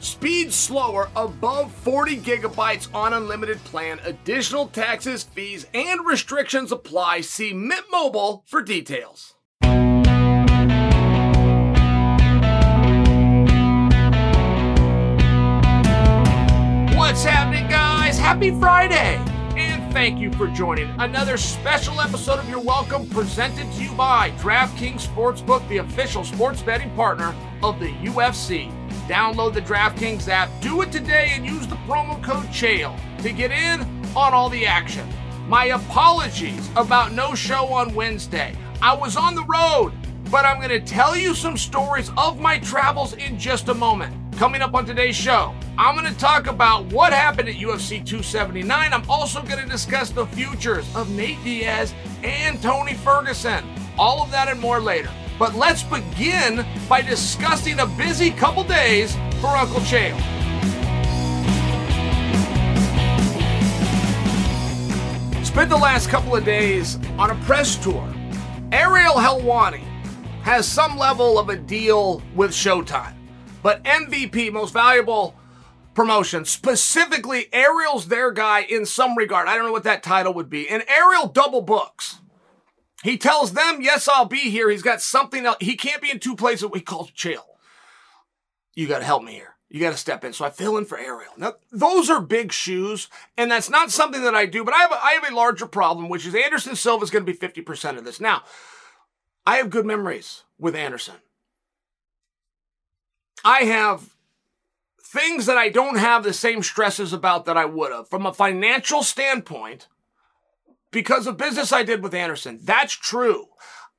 Speed slower above 40 gigabytes on unlimited plan. Additional taxes, fees, and restrictions apply. See Mint Mobile for details. What's happening, guys? Happy Friday! And thank you for joining another special episode of You're Welcome presented to you by DraftKings Sportsbook, the official sports betting partner of the UFC. Download the DraftKings app, do it today, and use the promo code CHAEL to get in on all the action. My apologies about no show on Wednesday. I was on the road, but I'm going to tell you some stories of my travels in just a moment. Coming up on today's show, I'm going to talk about what happened at UFC 279. I'm also going to discuss the futures of Nate Diaz and Tony Ferguson. All of that and more later. But let's begin by discussing a busy couple days for Uncle Chael. Spent the last couple of days on a press tour. Ariel Helwani has some level of a deal with Showtime, but MVP, most valuable promotion, specifically Ariel's their guy in some regard. I don't know what that title would be. And Ariel double books. He tells them, yes, I'll be here. He's got something else. He can't be in two places. He calls Chael. You got to help me here. You got to step in. So I fill in for Ariel. Now, those are big shoes, and that's not something that I do, but I have a, I have a larger problem, which is Anderson Silva is going to be 50% of this. Now, I have good memories with Anderson. I have things that I don't have the same stresses about that I would have. From a financial standpoint, because of business I did with Anderson, that's true.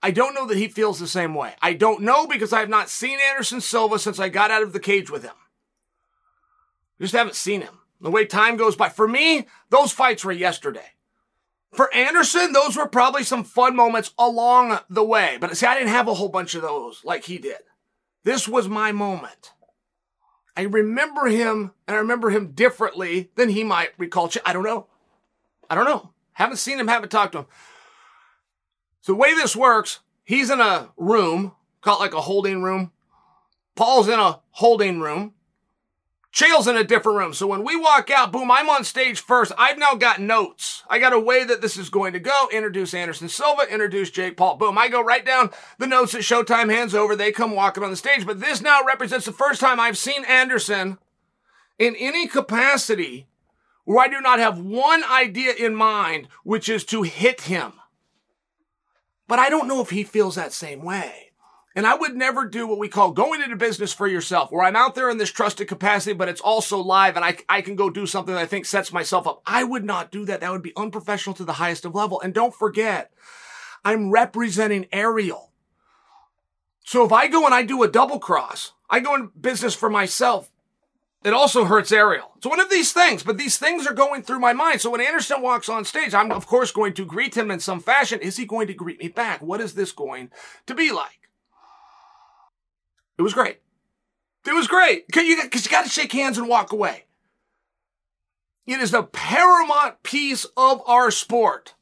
I don't know that he feels the same way. I don't know because I have not seen Anderson Silva since I got out of the cage with him. Just haven't seen him. The way time goes by. For me, those fights were yesterday. For Anderson, those were probably some fun moments along the way. But see, I didn't have a whole bunch of those like he did. This was my moment. I remember him and I remember him differently than he might recall. I don't know. I don't know. Haven't seen him, haven't talked to him. So the way this works, he's in a room, called like a holding room. Paul's in a holding room. Chael's in a different room. So when we walk out, boom, I'm on stage first. I've now got notes. I got a way that this is going to go. Introduce Anderson Silva, introduce Jake Paul. Boom. I go right down the notes that Showtime hands over. They come walking on the stage. But this now represents the first time I've seen Anderson in any capacity where I do not have one idea in mind, which is to hit him. But I don't know if he feels that same way. And I would never do what we call going into business for yourself, where I'm out there in this trusted capacity, but it's also live and I, I can go do something that I think sets myself up. I would not do that. That would be unprofessional to the highest of level. And don't forget, I'm representing Ariel. So if I go and I do a double cross, I go in business for myself. It also hurts Ariel. It's one of these things, but these things are going through my mind. So when Anderson walks on stage, I'm of course going to greet him in some fashion. Is he going to greet me back? What is this going to be like? It was great. It was great because you, you got to shake hands and walk away. It is the paramount piece of our sport.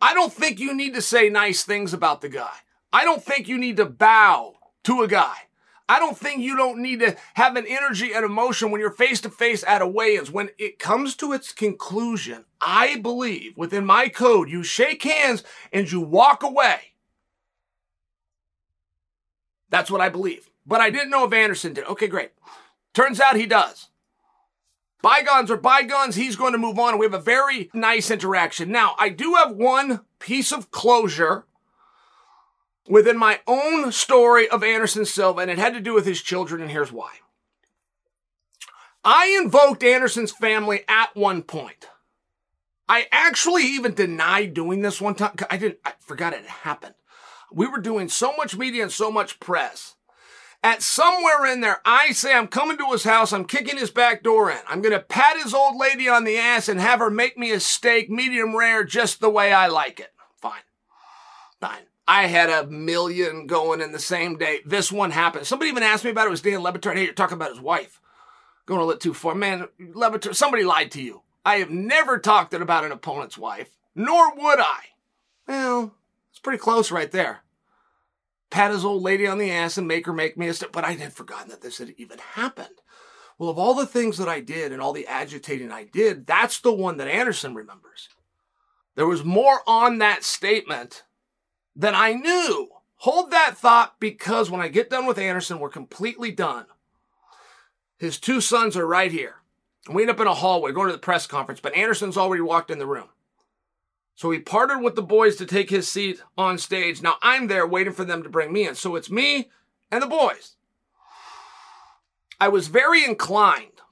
I don't think you need to say nice things about the guy. I don't think you need to bow to a guy. I don't think you don't need to have an energy and emotion when you're face to face at a weigh-ins. When it comes to its conclusion, I believe within my code, you shake hands and you walk away. That's what I believe. But I didn't know if Anderson did. Okay, great. Turns out he does. Bygones are bygones. He's going to move on. We have a very nice interaction. Now, I do have one piece of closure within my own story of Anderson Silva, and it had to do with his children, and here's why. I invoked Anderson's family at one point. I actually even denied doing this one time. I didn't, I forgot it happened. We were doing so much media and so much press at somewhere in there, I say I'm coming to his house, I'm kicking his back door in. I'm gonna pat his old lady on the ass and have her make me a steak, medium rare, just the way I like it. Fine. Fine. I had a million going in the same day. This one happened. Somebody even asked me about it. It was Dan Le Batard. Hey, you're talking about his wife. Going a little too far. Man, Le Batard, somebody lied to you. I have never talked about an opponent's wife, nor would I. Well, it's pretty close right there pat his old lady on the ass and make her make me a step. But I had forgotten that this had even happened. Well, of all the things that I did and all the agitating I did, that's the one that Anderson remembers. There was more on that statement than I knew. Hold that thought because when I get done with Anderson, we're completely done. His two sons are right here. We end up in a hallway going to the press conference, but Anderson's already walked in the room. So he parted with the boys to take his seat on stage. Now I'm there waiting for them to bring me in. So it's me and the boys. I was very inclined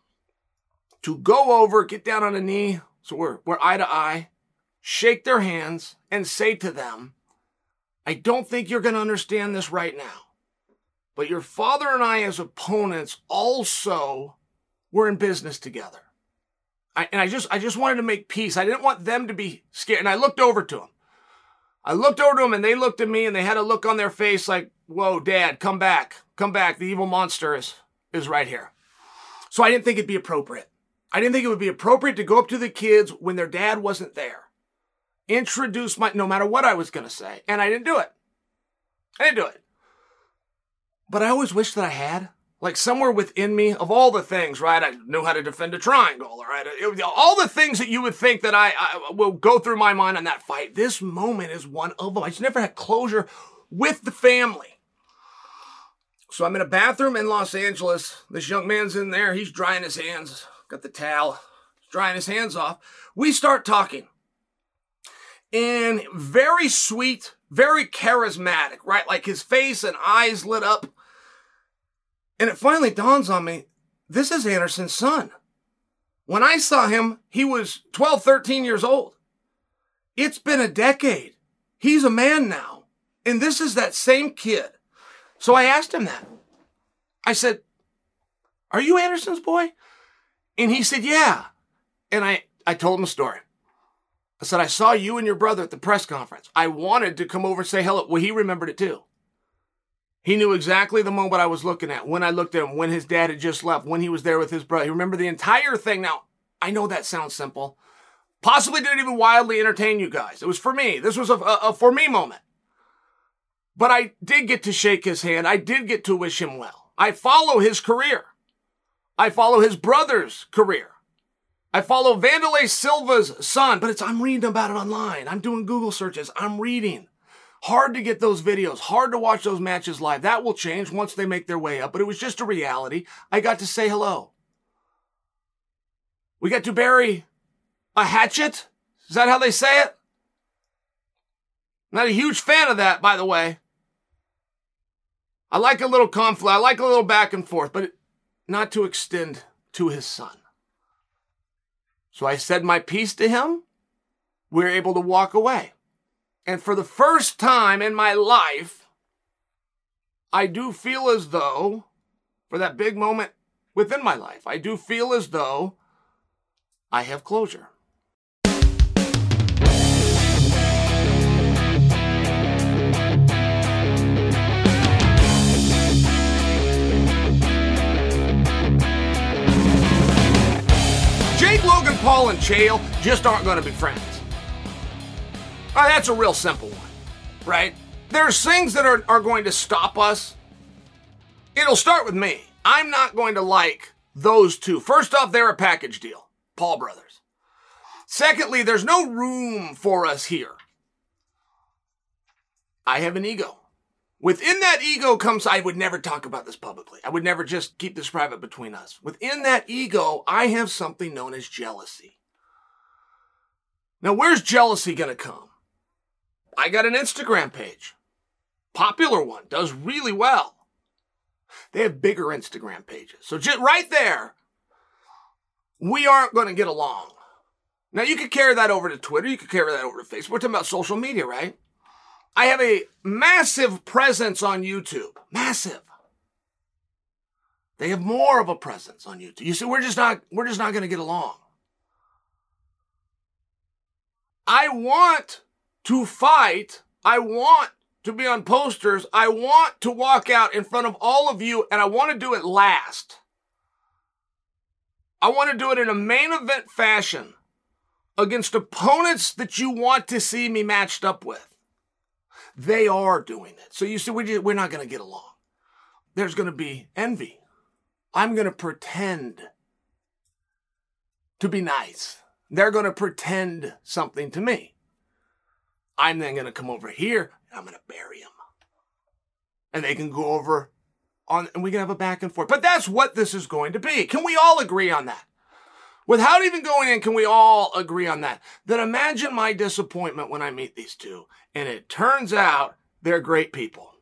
to go over, get down on a knee, so we're, we're eye to eye, shake their hands, and say to them, I don't think you're going to understand this right now. But your father and I, as opponents, also were in business together. I, and I just, I just wanted to make peace. I didn't want them to be scared. And I looked over to them. I looked over to them and they looked at me and they had a look on their face like, whoa, dad, come back, come back. The evil monster is, is right here. So I didn't think it'd be appropriate. I didn't think it would be appropriate to go up to the kids when their dad wasn't there. Introduce my, no matter what I was going to say. And I didn't do it. I didn't do it. But I always wish that I had like somewhere within me of all the things, right? I knew how to defend a triangle, right? All the things that you would think that I, I, will go through my mind on that fight. This moment is one of them. I just never had closure with the family. So I'm in a bathroom in Los Angeles. This young man's in there. He's drying his hands. Got the towel. drying his hands off. We start talking. And very sweet, very charismatic, right? Like his face and eyes lit up. And it finally dawns on me this is Anderson's son. When I saw him, he was 12, 13 years old. It's been a decade. He's a man now. And this is that same kid. So I asked him that. I said, Are you Anderson's boy? And he said, Yeah. And I, I told him a story. I said, I saw you and your brother at the press conference. I wanted to come over and say hello. Well, he remembered it too. He knew exactly the moment I was looking at, when I looked at him, when his dad had just left, when he was there with his brother. He remembered the entire thing. Now, I know that sounds simple. Possibly didn't even wildly entertain you guys. It was for me. This was a, a, a for me moment. But I did get to shake his hand. I did get to wish him well. I follow his career. I follow his brother's career. I follow Wanderlei Silva's son, but it's I'm reading about it online. I'm doing Google searches. I'm reading. Hard to get those videos, hard to watch those matches live. That will change once they make their way up, but it was just a reality. I got to say hello. We got to bury a hatchet. Is that how they say it? Not a huge fan of that, by the way. I like a little conflict. I like a little back and forth, but not to extend to his son. So I said my piece to him. We we're able to walk away. And for the first time in my life, I do feel as though, for that big moment within my life, I do feel as though I have closure. Logan, Paul, and Chael just aren't going to be friends. Oh, that's a real simple one, right? There's things that are, are going to stop us. It'll start with me. I'm not going to like those two. First off, they're a package deal, Paul Brothers. Secondly, there's no room for us here. I have an ego. Within that ego comes, I would never talk about this publicly. I would never just keep this private between us. Within that ego, I have something known as jealousy. Now, where's jealousy going to come? I got an Instagram page. Popular one, does really well. They have bigger Instagram pages. So just right there, we aren't going to get along. Now you could carry that over to Twitter, you could carry that over to Facebook. We're talking about social media, right? I have a massive presence on YouTube. Massive. They have more of a presence on YouTube. You see, we're just not we're just not going to get along. I want to fight. I want to be on posters. I want to walk out in front of all of you and I want to do it last. I want to do it in a main event fashion against opponents that you want to see me matched up with. They are doing it. So you see, we we're not going to get along. There's going to be envy. I'm going to pretend to be nice. They're going to pretend something to me. I'm then going to come over here and I'm going to bury him. And they can go over on, and we can have a back and forth. But that's what this is going to be. Can we all agree on that? Without even going in, can we all agree on that? Then imagine my disappointment when I meet these two and it turns out they're great people.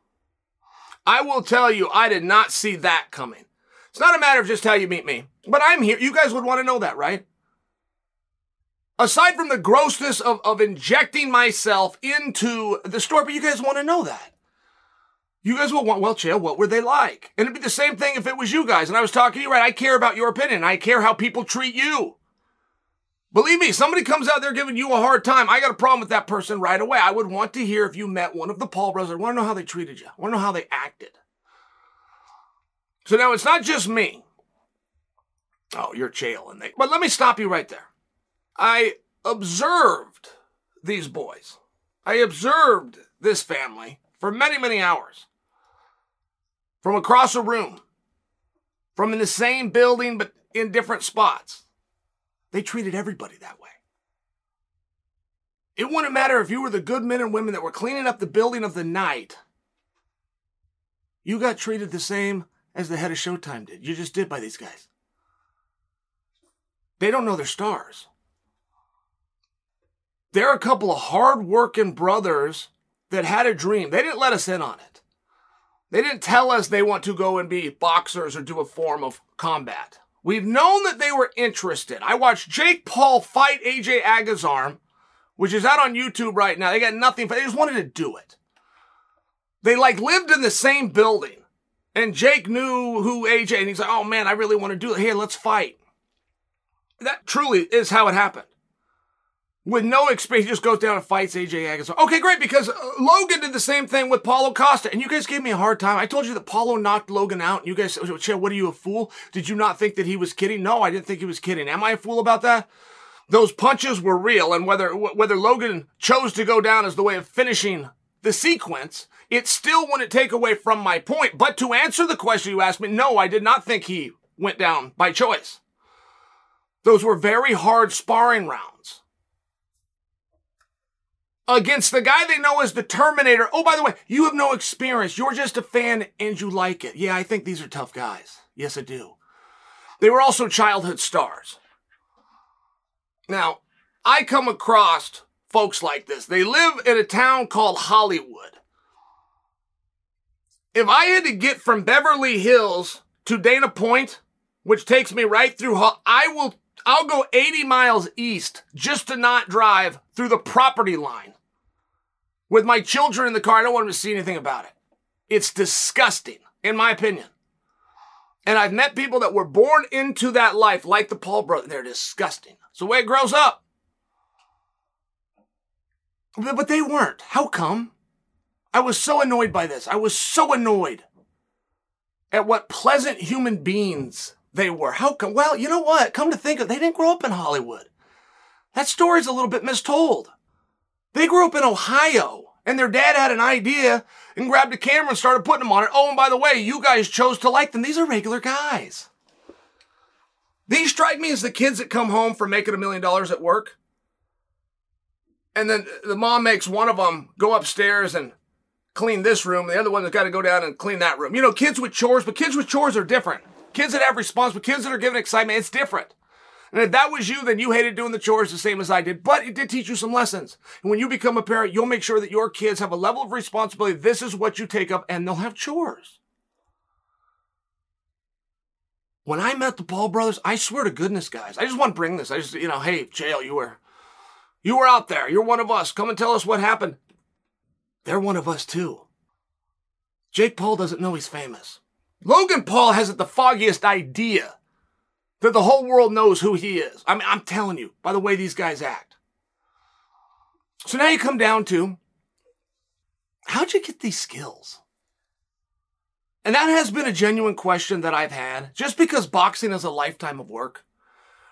I will tell you, I did not see that coming. It's not a matter of just how you meet me, but I'm here. You guys would want to know that, right? aside from the grossness of, of injecting myself into the story, but you guys want to know that. You guys will want, well, Chael, what were they like? And it'd be the same thing if it was you guys. And I was talking to you, right? I care about your opinion. I care how people treat you. Believe me, somebody comes out there giving you a hard time. I got a problem with that person right away. I would want to hear if you met one of the Paul brothers. I want to know how they treated you. I want to know how they acted. So now it's not just me. Oh, you're Chael. And they, but let me stop you right there. I observed these boys. I observed this family for many, many hours. From across a room, from in the same building but in different spots. They treated everybody that way. It wouldn't matter if you were the good men and women that were cleaning up the building of the night. You got treated the same as the head of Showtime did. You just did by these guys. They don't know they're stars. They're a couple of hard-working brothers that had a dream. They didn't let us in on it. They didn't tell us they want to go and be boxers or do a form of combat. We've known that they were interested. I watched Jake Paul fight AJ Agazarm, which is out on YouTube right now. They got nothing, but they just wanted to do it. They like lived in the same building. And Jake knew who AJ, and he's like, oh man, I really want to do it. Here, let's fight. That truly is how it happened. With no experience, just goes down and fights AJ Agazarm. Okay, great, because uh, Logan did the same thing with Paulo Costa, and you guys gave me a hard time. I told you that Paulo knocked Logan out, and you guys said, Chael, what are you, a fool? Did you not think that he was kidding? No, I didn't think he was kidding. Am I a fool about that? Those punches were real, and whether whether Logan chose to go down as the way of finishing the sequence, it still wouldn't take away from my point. But to answer the question you asked me, no, I did not think he went down by choice. Those were very hard sparring rounds against the guy they know as the Terminator. Oh, by the way, you have no experience. You're just a fan and you like it. Yeah, I think these are tough guys. Yes, I do. They were also childhood stars. Now, I come across folks like this. They live in a town called Hollywood. If I had to get from Beverly Hills to Dana Point, which takes me right through, I will I'll go 80 miles east just to not drive through the property line. With my children in the car, I don't want them to see anything about it. It's disgusting, in my opinion. And I've met people that were born into that life, like the Paul brothers. They're disgusting. It's the way it grows up. But they weren't. How come? I was so annoyed by this. I was so annoyed at what pleasant human beings they were. How come? Well, you know what? Come to think of it, they didn't grow up in Hollywood. That story's a little bit mistold. They grew up in Ohio, and their dad had an idea and grabbed a camera and started putting them on it. Oh, and by the way, you guys chose to like them. These are regular guys. These strike me as the kids that come home from making a million dollars at work. And then the mom makes one of them go upstairs and clean this room. The other one has got to go down and clean that room. You know, kids with chores, but kids with chores are different. Kids that have response, but kids that are given excitement, it's different. And if that was you, then you hated doing the chores the same as I did, but it did teach you some lessons. And when you become a parent, you'll make sure that your kids have a level of responsibility. This is what you take up, and they'll have chores. When I met the Paul brothers, I swear to goodness, guys, I just want to bring this. I just, you know, hey, Chael, you were, you were out there. You're one of us. Come and tell us what happened. They're one of us too. Jake Paul doesn't know he's famous. Logan Paul hasn't the foggiest idea that the whole world knows who he is. I mean, I'm telling you, by the way these guys act. So now you come down to how'd you get these skills? And that has been a genuine question that I've had, just because boxing is a lifetime of work.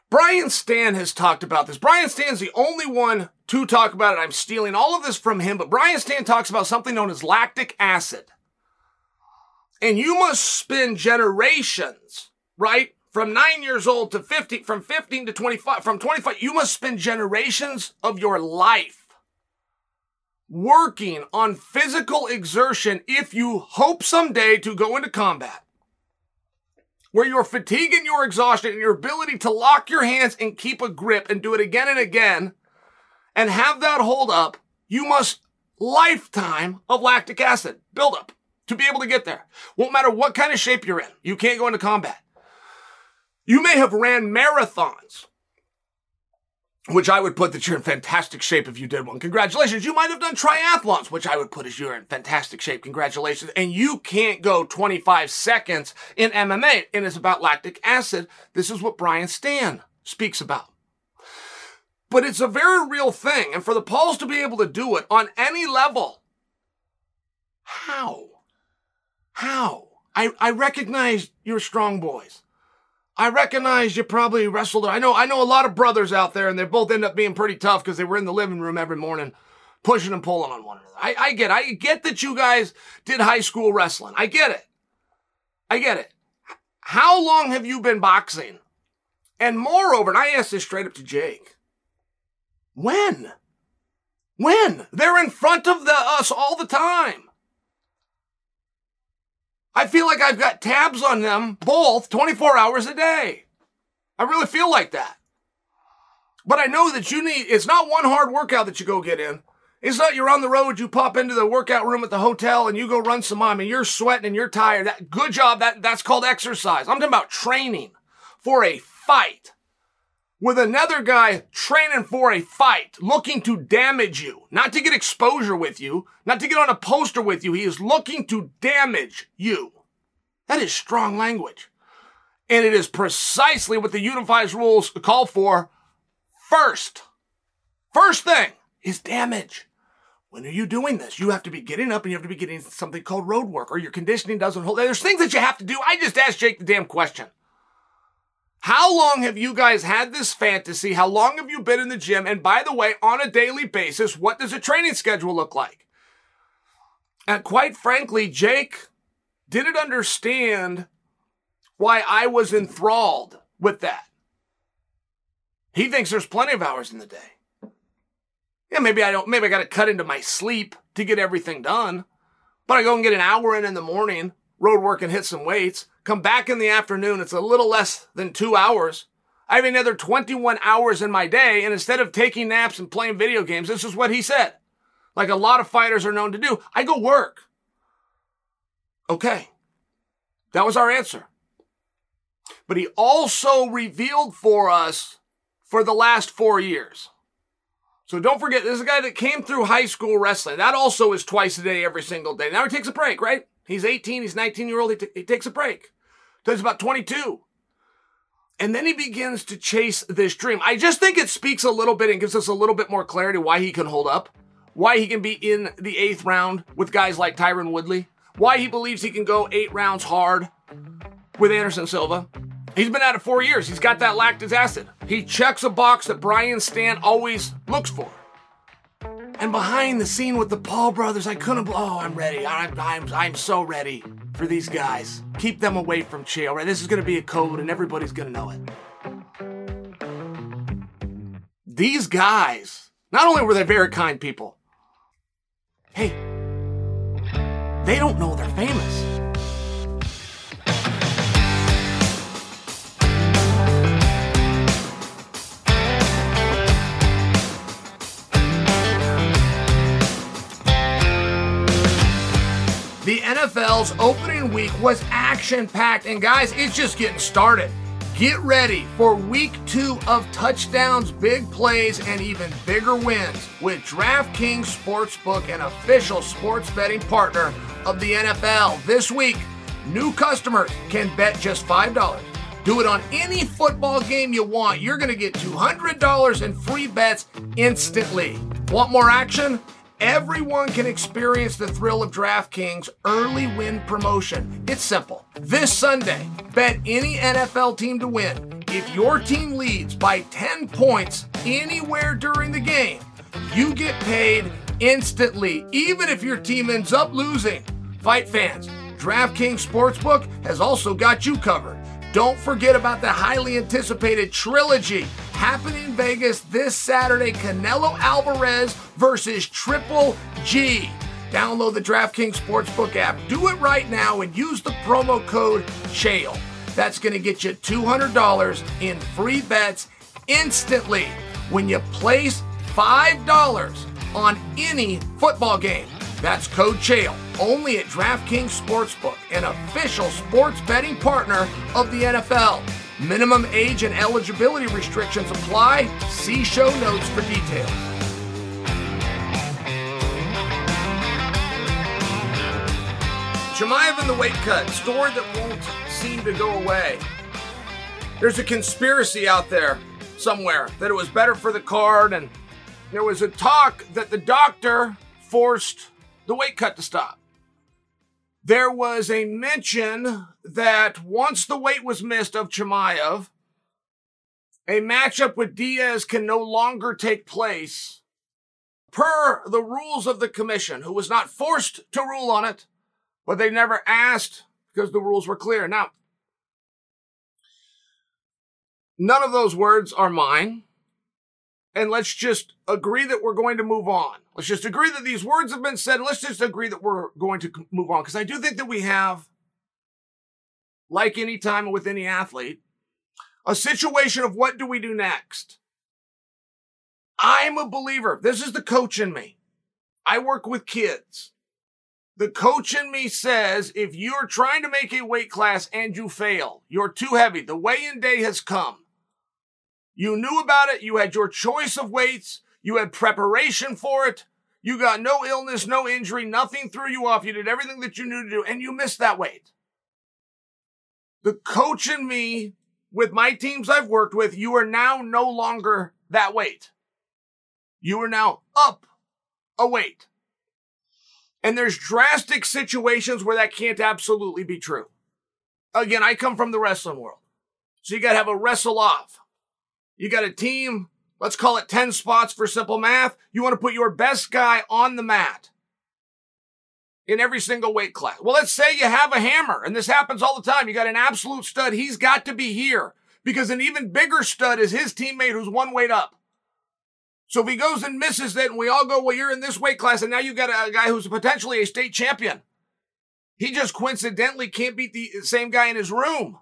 Brian Stann has talked about this. Brian Stann's the only one to talk about it. I'm stealing all of this from him, but Brian Stann talks about something known as lactic acid. And you must spend generations, right? From nine years old to 50, from 15 to 25, from 25, you must spend generations of your life working on physical exertion if you hope someday to go into combat. Where your fatigue and your exhaustion and your ability to lock your hands and keep a grip and do it again and again and have that hold up, you must lifetime of lactic acid buildup to be able to get there. Won't matter what kind of shape you're in. You can't go into combat. You may have ran marathons, which I would put that you're in fantastic shape if you did one. Congratulations. You might have done triathlons, which I would put as you're in fantastic shape. Congratulations. And you can't go 25 seconds in MMA. And it's about lactic acid. This is what Brian Stann speaks about. But it's a very real thing. And for the Pauls to be able to do it on any level, how? How? I, I recognize you're strong boys. I recognize you probably wrestled. I know I know a lot of brothers out there, and they both end up being pretty tough because they were in the living room every morning, pushing and pulling on one another. I, I get, I get that you guys did high school wrestling. I get it. I get it. How long have you been boxing? And moreover, and I asked this straight up to Jake. When? When? They're in front of the, us all the time. I feel like I've got tabs on them both 24 hours a day. I really feel like that. But I know that you need, it's not one hard workout that you go get in. It's not you're on the road, you pop into the workout room at the hotel and you go run some mom and you're sweating and you're tired. That good job. That, that's called exercise. I'm talking about training for a fight with another guy training for a fight, looking to damage you, not to get exposure with you, not to get on a poster with you. He is looking to damage you. That is strong language. And it is precisely what the Unified rules call for first. First thing is damage. When are you doing this? You have to be getting up and you have to be getting something called road work or your conditioning doesn't hold. There's things that you have to do. I just asked Jake the damn question. How long have you guys had this fantasy? How long have you been in the gym? And by the way, on a daily basis, what does a training schedule look like? And quite frankly, Jake didn't understand why I was enthralled with that. He thinks there's plenty of hours in the day. Yeah, maybe I don't, maybe I got to cut into my sleep to get everything done. But I go and get an hour in in the morning, road work and hit some weights. Come back in the afternoon. It's a little less than two hours. I have another 21 hours in my day. And instead of taking naps and playing video games, this is what he said. Like a lot of fighters are known to do. I go work. Okay. That was our answer. But he also revealed for us for the last four years. So don't forget, this is a guy that came through high school wrestling. That also is twice a day, every single day. Now he takes a break, right? He's 18, he's 19 year old, he, t- he takes a break. So he's about 22. And then he begins to chase this dream. I just think it speaks a little bit and gives us a little bit more clarity why he can hold up, why he can be in the eighth round with guys like Tyron Woodley, why he believes he can go eight rounds hard with Anderson Silva. He's been at it four years. He's got that lactic acid. He checks a box that Brian Stann always looks for. And behind the scene with the Paul brothers, I couldn't. Oh, I'm ready. I'm, I'm, I'm so ready for these guys. Keep them away from Chael. Right? This is going to be a code, and everybody's going to know it. These guys, not only were they very kind people, hey, they don't know they're famous. The NFL's opening week was action packed, and guys, it's just getting started. Get ready for week two of touchdowns, big plays, and even bigger wins with DraftKings Sportsbook, an official sports betting partner of the NFL. This week, new customers can bet just $5. Do it on any football game you want. You're going to get $200 in free bets instantly. Want more action? Everyone can experience the thrill of DraftKings early win promotion. It's simple. This Sunday, bet any NFL team to win. If your team leads by 10 points anywhere during the game, you get paid instantly, even if your team ends up losing. Fight fans, DraftKings Sportsbook has also got you covered. Don't forget about the highly anticipated trilogy happening in Vegas this Saturday Canelo Alvarez versus Triple G. Download the DraftKings Sportsbook app. Do it right now and use the promo code CHAEL. That's going to get you $200 in free bets instantly when you place $5 on any football game. That's code CHAEL only at DraftKings Sportsbook, an official sports betting partner of the NFL. Minimum age and eligibility restrictions apply. See show notes for details. Chimaev in the weight cut, story that won't seem to go away. There's a conspiracy out there somewhere that it was better for the card, and there was a talk that the doctor forced the weight cut to stop. There was a mention that once the weight was missed of Chimaev, a matchup with Diaz can no longer take place per the rules of the commission, who was not forced to rule on it, but they never asked because the rules were clear. Now, none of those words are mine and let's just agree that we're going to move on. Let's just agree that these words have been said, let's just agree that we're going to move on. Because I do think that we have like any time with any athlete, a situation of what do we do next? I'm a believer. This is the coach in me. I work with kids. The coach in me says if you're trying to make a weight class and you fail, you're too heavy, the weigh in day has come. You knew about it. You had your choice of weights. You had preparation for it. You got no illness, no injury, nothing threw you off. You did everything that you knew to do and you missed that weight. The coach and me with my teams I've worked with, you are now no longer that weight. You are now up a weight. And there's drastic situations where that can't absolutely be true. Again, I come from the wrestling world. So you got to have a wrestle off. You got a team, let's call it 10 spots for simple math. You want to put your best guy on the mat in every single weight class. Well, let's say you have a hammer, and this happens all the time. You got an absolute stud. He's got to be here because an even bigger stud is his teammate who's one weight up. So if he goes and misses it and we all go, well, you're in this weight class and now you've got a guy who's potentially a state champion. He just coincidentally can't beat the same guy in his room.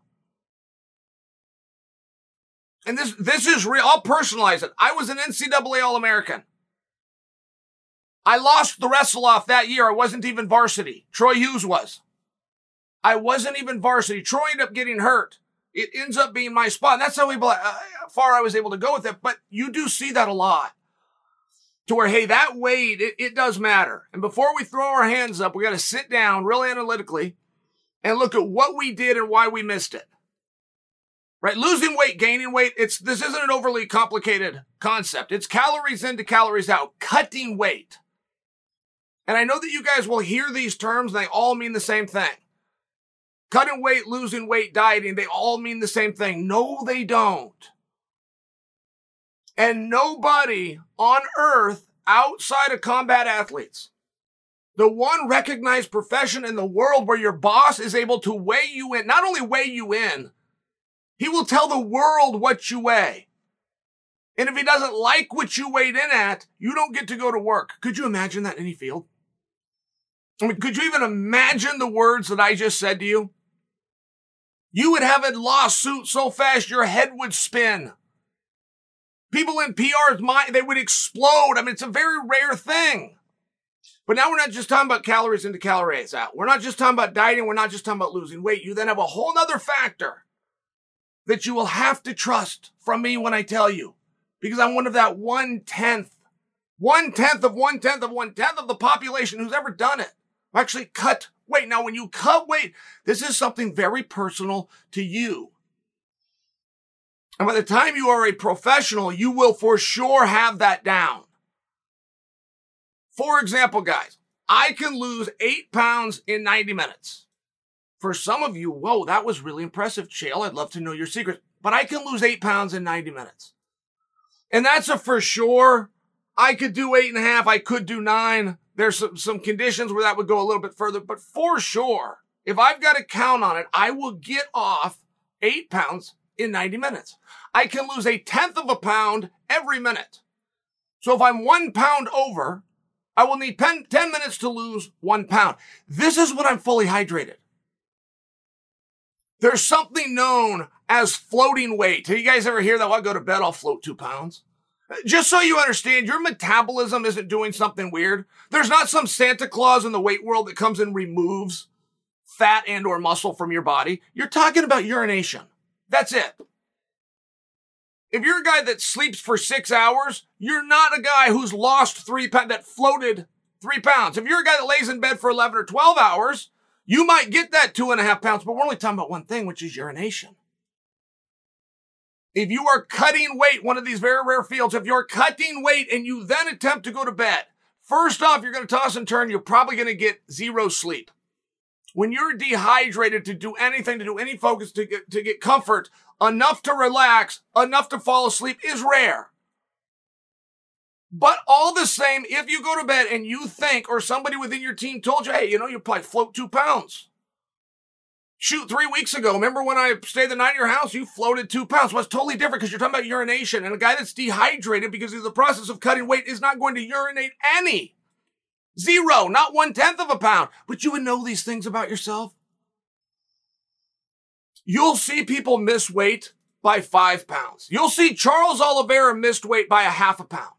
And this, this is real. I'll personalize it. I was an NCAA All-American. I lost the wrestle off that year. I wasn't even varsity. Troy Hughes was. I wasn't even varsity. Troy ended up getting hurt. It ends up being my spot. And that's how we, uh, far I was able to go with it. But you do see that a lot to where, hey, that weight, it, it does matter. And before we throw our hands up, we got to sit down real analytically and look at what we did and why we missed it. Right? Losing weight, gaining weight, it's, this isn't an overly complicated concept. It's calories in to calories out, cutting weight. And I know that you guys will hear these terms and they all mean the same thing. Cutting weight, losing weight, dieting, they all mean the same thing. No, they don't. And nobody on earth outside of combat athletes, the one recognized profession in the world where your boss is able to weigh you in, not only weigh you in, he will tell the world what you weigh. And if he doesn't like what you weighed in at, you don't get to go to work. Could you imagine that in any field? I mean, could you even imagine the words that I just said to you? You would have a lawsuit so fast your head would spin. People in PR's mind, they would explode. I mean, it's a very rare thing. But now we're not just talking about calories into calories out. We're not just talking about dieting. We're not just talking about losing weight. You then have a whole nother factor that you will have to trust from me when I tell you, because I'm one of that one tenth, one tenth of one tenth of one tenth of the population who's ever done it. Actually cut weight. Now, when you cut weight, this is something very personal to you. And by the time you are a professional, you will for sure have that down. For example, guys, I can lose eight pounds in 90 minutes. For some of you, whoa, that was really impressive, Chael. I'd love to know your secret. But I can lose eight pounds in 90 minutes. And that's a for sure. I could do eight and a half. I could do nine. There's some, some conditions where that would go a little bit further, but for sure, if I've got to count on it, I will get off eight pounds in 90 minutes. I can lose a tenth of a pound every minute. So if I'm one pound over, I will need 10, 10 minutes to lose one pound. This is when I'm fully hydrated. There's something known as floating weight. Have you guys ever hear that? Well, I go to bed, I'll float two pounds. Uh, just so you understand, your metabolism isn't doing something weird. There's not some Santa Claus in the weight world that comes and removes fat and or muscle from your body. You're talking about urination. That's it. If you're a guy that sleeps for six hours, you're not a guy who's lost three pounds, that floated three pounds. If you're a guy that lays in bed for 11 or 12 hours, you might get that two and a half pounds, but we're only talking about one thing, which is urination. If you are cutting weight, one of these very rare fields, if you're cutting weight and you then attempt to go to bed, first off, you're going to toss and turn. You're probably going to get zero sleep. When you're dehydrated to do anything, to do any focus, to get, to get comfort, enough to relax, enough to fall asleep is rare. But all the same, if you go to bed and you think, or somebody within your team told you, hey, you know, you probably float two pounds. Shoot, three weeks ago, remember when I stayed the night at your house? You floated two pounds. Well, it's totally different because you're talking about urination. And a guy that's dehydrated because of the process of cutting weight is not going to urinate any. Zero, not one tenth of a pound. But you would know these things about yourself. you'll see people miss weight by five pounds. You'll see Charles Oliveira missed weight by a half a pound.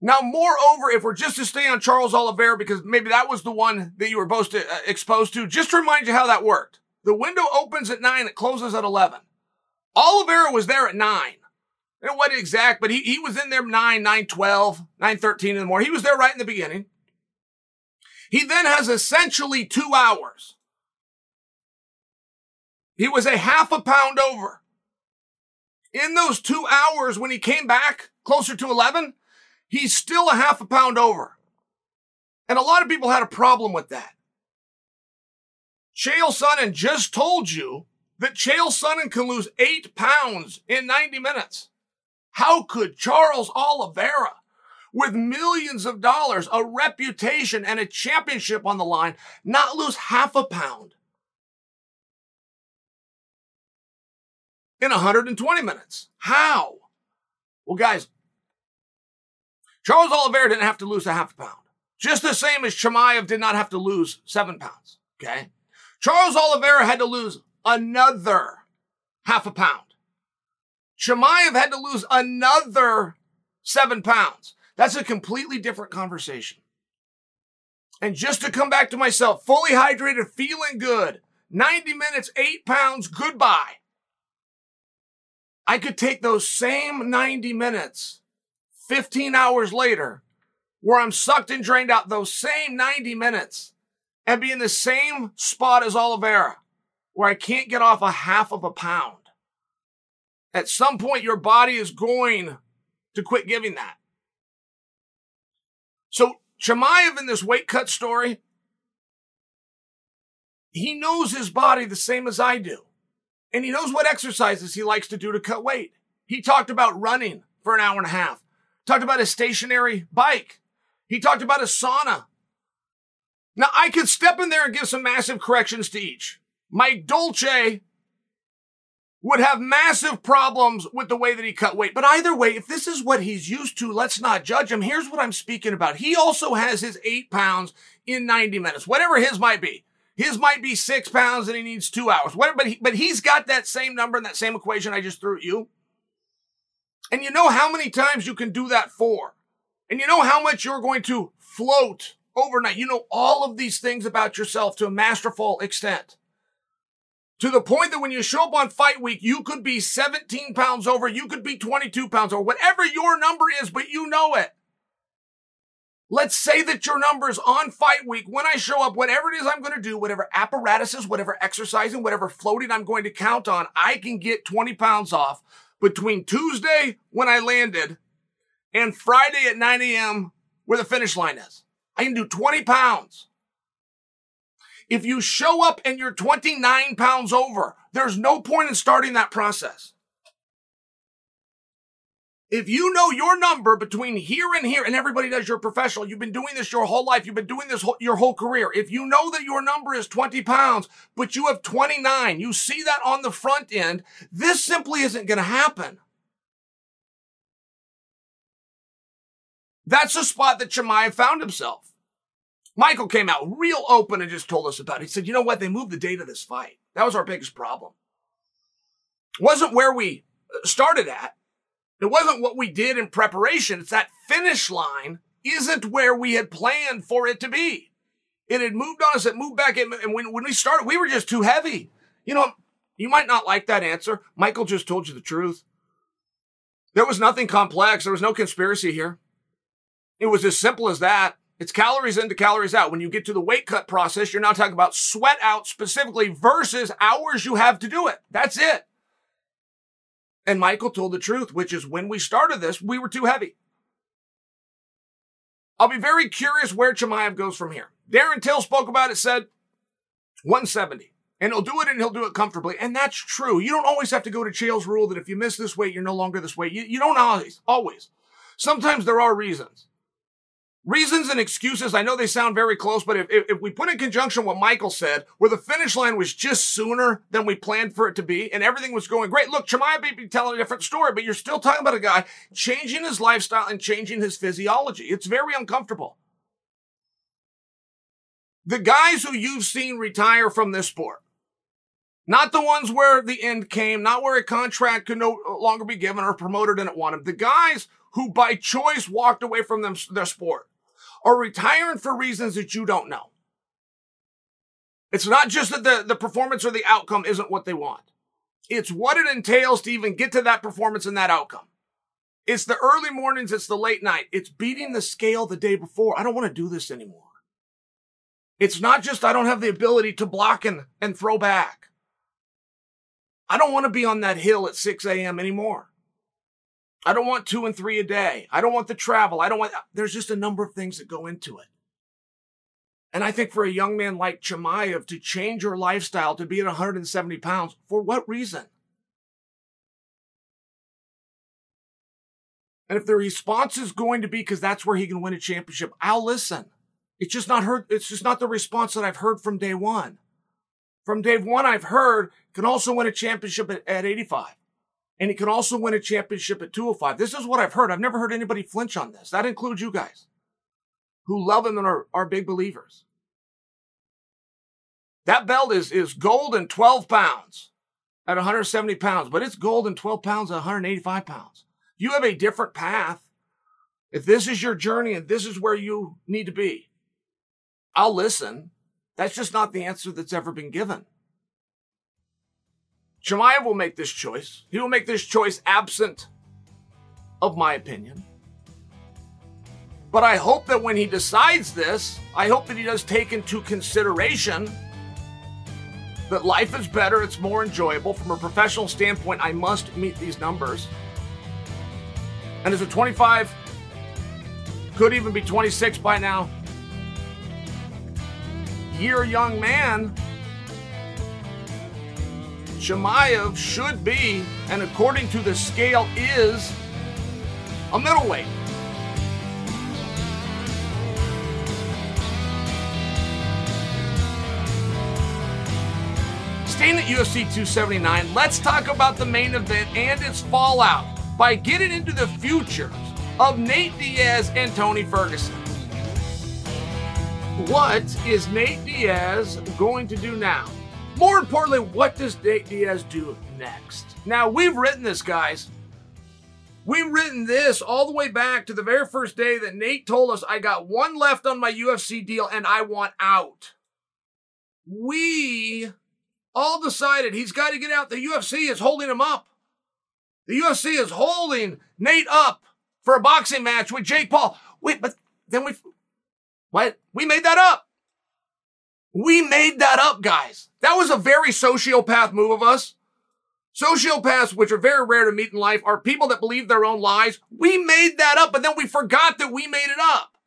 Now, moreover, if we're just to stay on Charles Oliveira, because maybe that was the one that you were supposed to, uh, exposed to, just to remind you how that worked. The window opens at nine, it closes at 11. Oliveira was there at nine. It wasn't exact, but he, he was in there 9, 9, 12, 9, 13 in the morning. He was there right in the beginning. He then has essentially two hours. He was a half a pound over. In those two hours, when he came back closer to 11, he's still a half a pound over. And a lot of people had a problem with that. Chael Sonnen just told you that Chael Sonnen can lose eight pounds in 90 minutes. How could Charles Oliveira, with millions of dollars, a reputation, and a championship on the line, not lose half a pound in 120 minutes? How? Well, guys, Charles Oliveira didn't have to lose a half a pound. Just the same as Chimaev did not have to lose seven pounds. Okay. Charles Oliveira had to lose another half a pound. Chimaev had to lose another seven pounds. That's a completely different conversation. And just to come back to myself, fully hydrated, feeling good, 90 minutes, eight pounds, goodbye. I could take those same 90 minutes 15 hours later, where I'm sucked and drained out those same 90 minutes and be in the same spot as Oliveira, where I can't get off a half of a pound. At some point, your body is going to quit giving that. So, Chimaev in this weight cut story, he knows his body the same as I do. And he knows what exercises he likes to do to cut weight. He talked about running for an hour and a half talked about a stationary bike. He talked about a sauna. Now I could step in there and give some massive corrections to each. Mike Dolce would have massive problems with the way that he cut weight. But either way, if this is what he's used to, let's not judge him. Here's what I'm speaking about. He also has his eight pounds in 90 minutes, whatever his might be. His might be six pounds and he needs two hours. Whatever, but, he, but he's got that same number and that same equation I just threw at you. And you know how many times you can do that for. And you know how much you're going to float overnight. You know all of these things about yourself to a masterful extent. To the point that when you show up on fight week, you could be 17 pounds over, you could be 22 pounds over, whatever your number is, but you know it. Let's say that your number is on fight week. When I show up, whatever it is I'm going to do, whatever apparatuses, whatever exercising, whatever floating I'm going to count on, I can get 20 pounds off between Tuesday when I landed and Friday at 9 a.m. where the finish line is. I can do 20 pounds. If you show up and you're 29 pounds over, there's no point in starting that process. If you know your number between here and here, and everybody does, you're professional, you've been doing this your whole life, you've been doing this whole, your whole career. If you know that your number is 20 pounds, but you have 29, you see that on the front end, this simply isn't going to happen. That's the spot that Chimaev found himself. Michael came out real open and just told us about it. He said, you know what? They moved the date of this fight. That was our biggest problem. Wasn't where we started at. It wasn't what we did in preparation. It's that finish line isn't where we had planned for it to be. It had moved on us. It moved back. And when, when we started, we were just too heavy. You know, you might not like that answer. Michael just told you the truth. There was nothing complex. There was no conspiracy here. It was as simple as that. It's calories in to calories out. When you get to the weight cut process, you're now talking about sweat out specifically versus hours you have to do it. That's it. And Michael told the truth, which is when we started this, we were too heavy. I'll be very curious where Chimaev goes from here. Darren Till spoke about it, said 170. And he'll do it and he'll do it comfortably. And that's true. You don't always have to go to Chael's rule that if you miss this weight, you're no longer this weight. You, you don't always, always. Sometimes there are reasons. Reasons and excuses, I know they sound very close, but if, if, we put in conjunction what Michael said, where the finish line was just sooner than we planned for it to be, and everything was going great. Look, Chimaev may be telling a different story, but you're still talking about a guy changing his lifestyle and changing his physiology. It's very uncomfortable. The guys who you've seen retire from this sport, Not the ones where the end came, not where a contract could no longer be given or promoted didn't want him. The guys who by choice walked away from them, their sport are retiring for reasons that you don't know. It's not just that the, the performance or the outcome isn't what they want. It's what it entails to even get to that performance and that outcome. It's the early mornings. It's the late night. It's beating the scale the day before. I don't want to do this anymore. It's not just I don't have the ability to block and, and throw back. I don't want to be on that hill at 6 a.m. anymore. I don't want two and three a day. I don't want the travel. I don't want, there's just a number of things that go into it. And I think for a young man like Chimaev to change your lifestyle to be at 170 pounds, for what reason? And if the response is going to be because that's where he can win a championship, I'll listen. It's just not heard. It's just not the response that I've heard from day one. From day one, I've heard can also win a championship at, at 85. And he can also win a championship at 205. This is what I've heard. I've never heard anybody flinch on this. That includes you guys who love him and are, are big believers. That belt is, is gold and 12 pounds at 170 pounds, but it's gold and 12 pounds at 185 pounds. You have a different path. If this is your journey and this is where you need to be, I'll listen. That's just not the answer that's ever been given. Chimaev will make this choice. He will make this choice absent of my opinion. But I hope that when he decides this, I hope that he does take into consideration that life is better, it's more enjoyable. From a professional standpoint, I must meet these numbers. And as a 25, could even be 26 by now, year young man, Chimaev should be, and according to the scale, is a middleweight. Staying at UFC 279, let's talk about the main event and its fallout by getting into the futures of Nate Diaz and Tony Ferguson. What is Nate Diaz going to do now? More importantly, what does Nate Diaz do next? Now, we've written this, guys. We've written this all the way back to the very first day that Nate told us, I got one left on my UFC deal and I want out. We all decided he's got to get out. The UFC is holding him up. The UFC is holding Nate up for a boxing match with Jake Paul. Wait, but then we, what? We made that up. We made that up, guys. That was a very sociopath move of us. Sociopaths, which are very rare to meet in life, are people that believe their own lies. We made that up, but then we forgot that we made it up.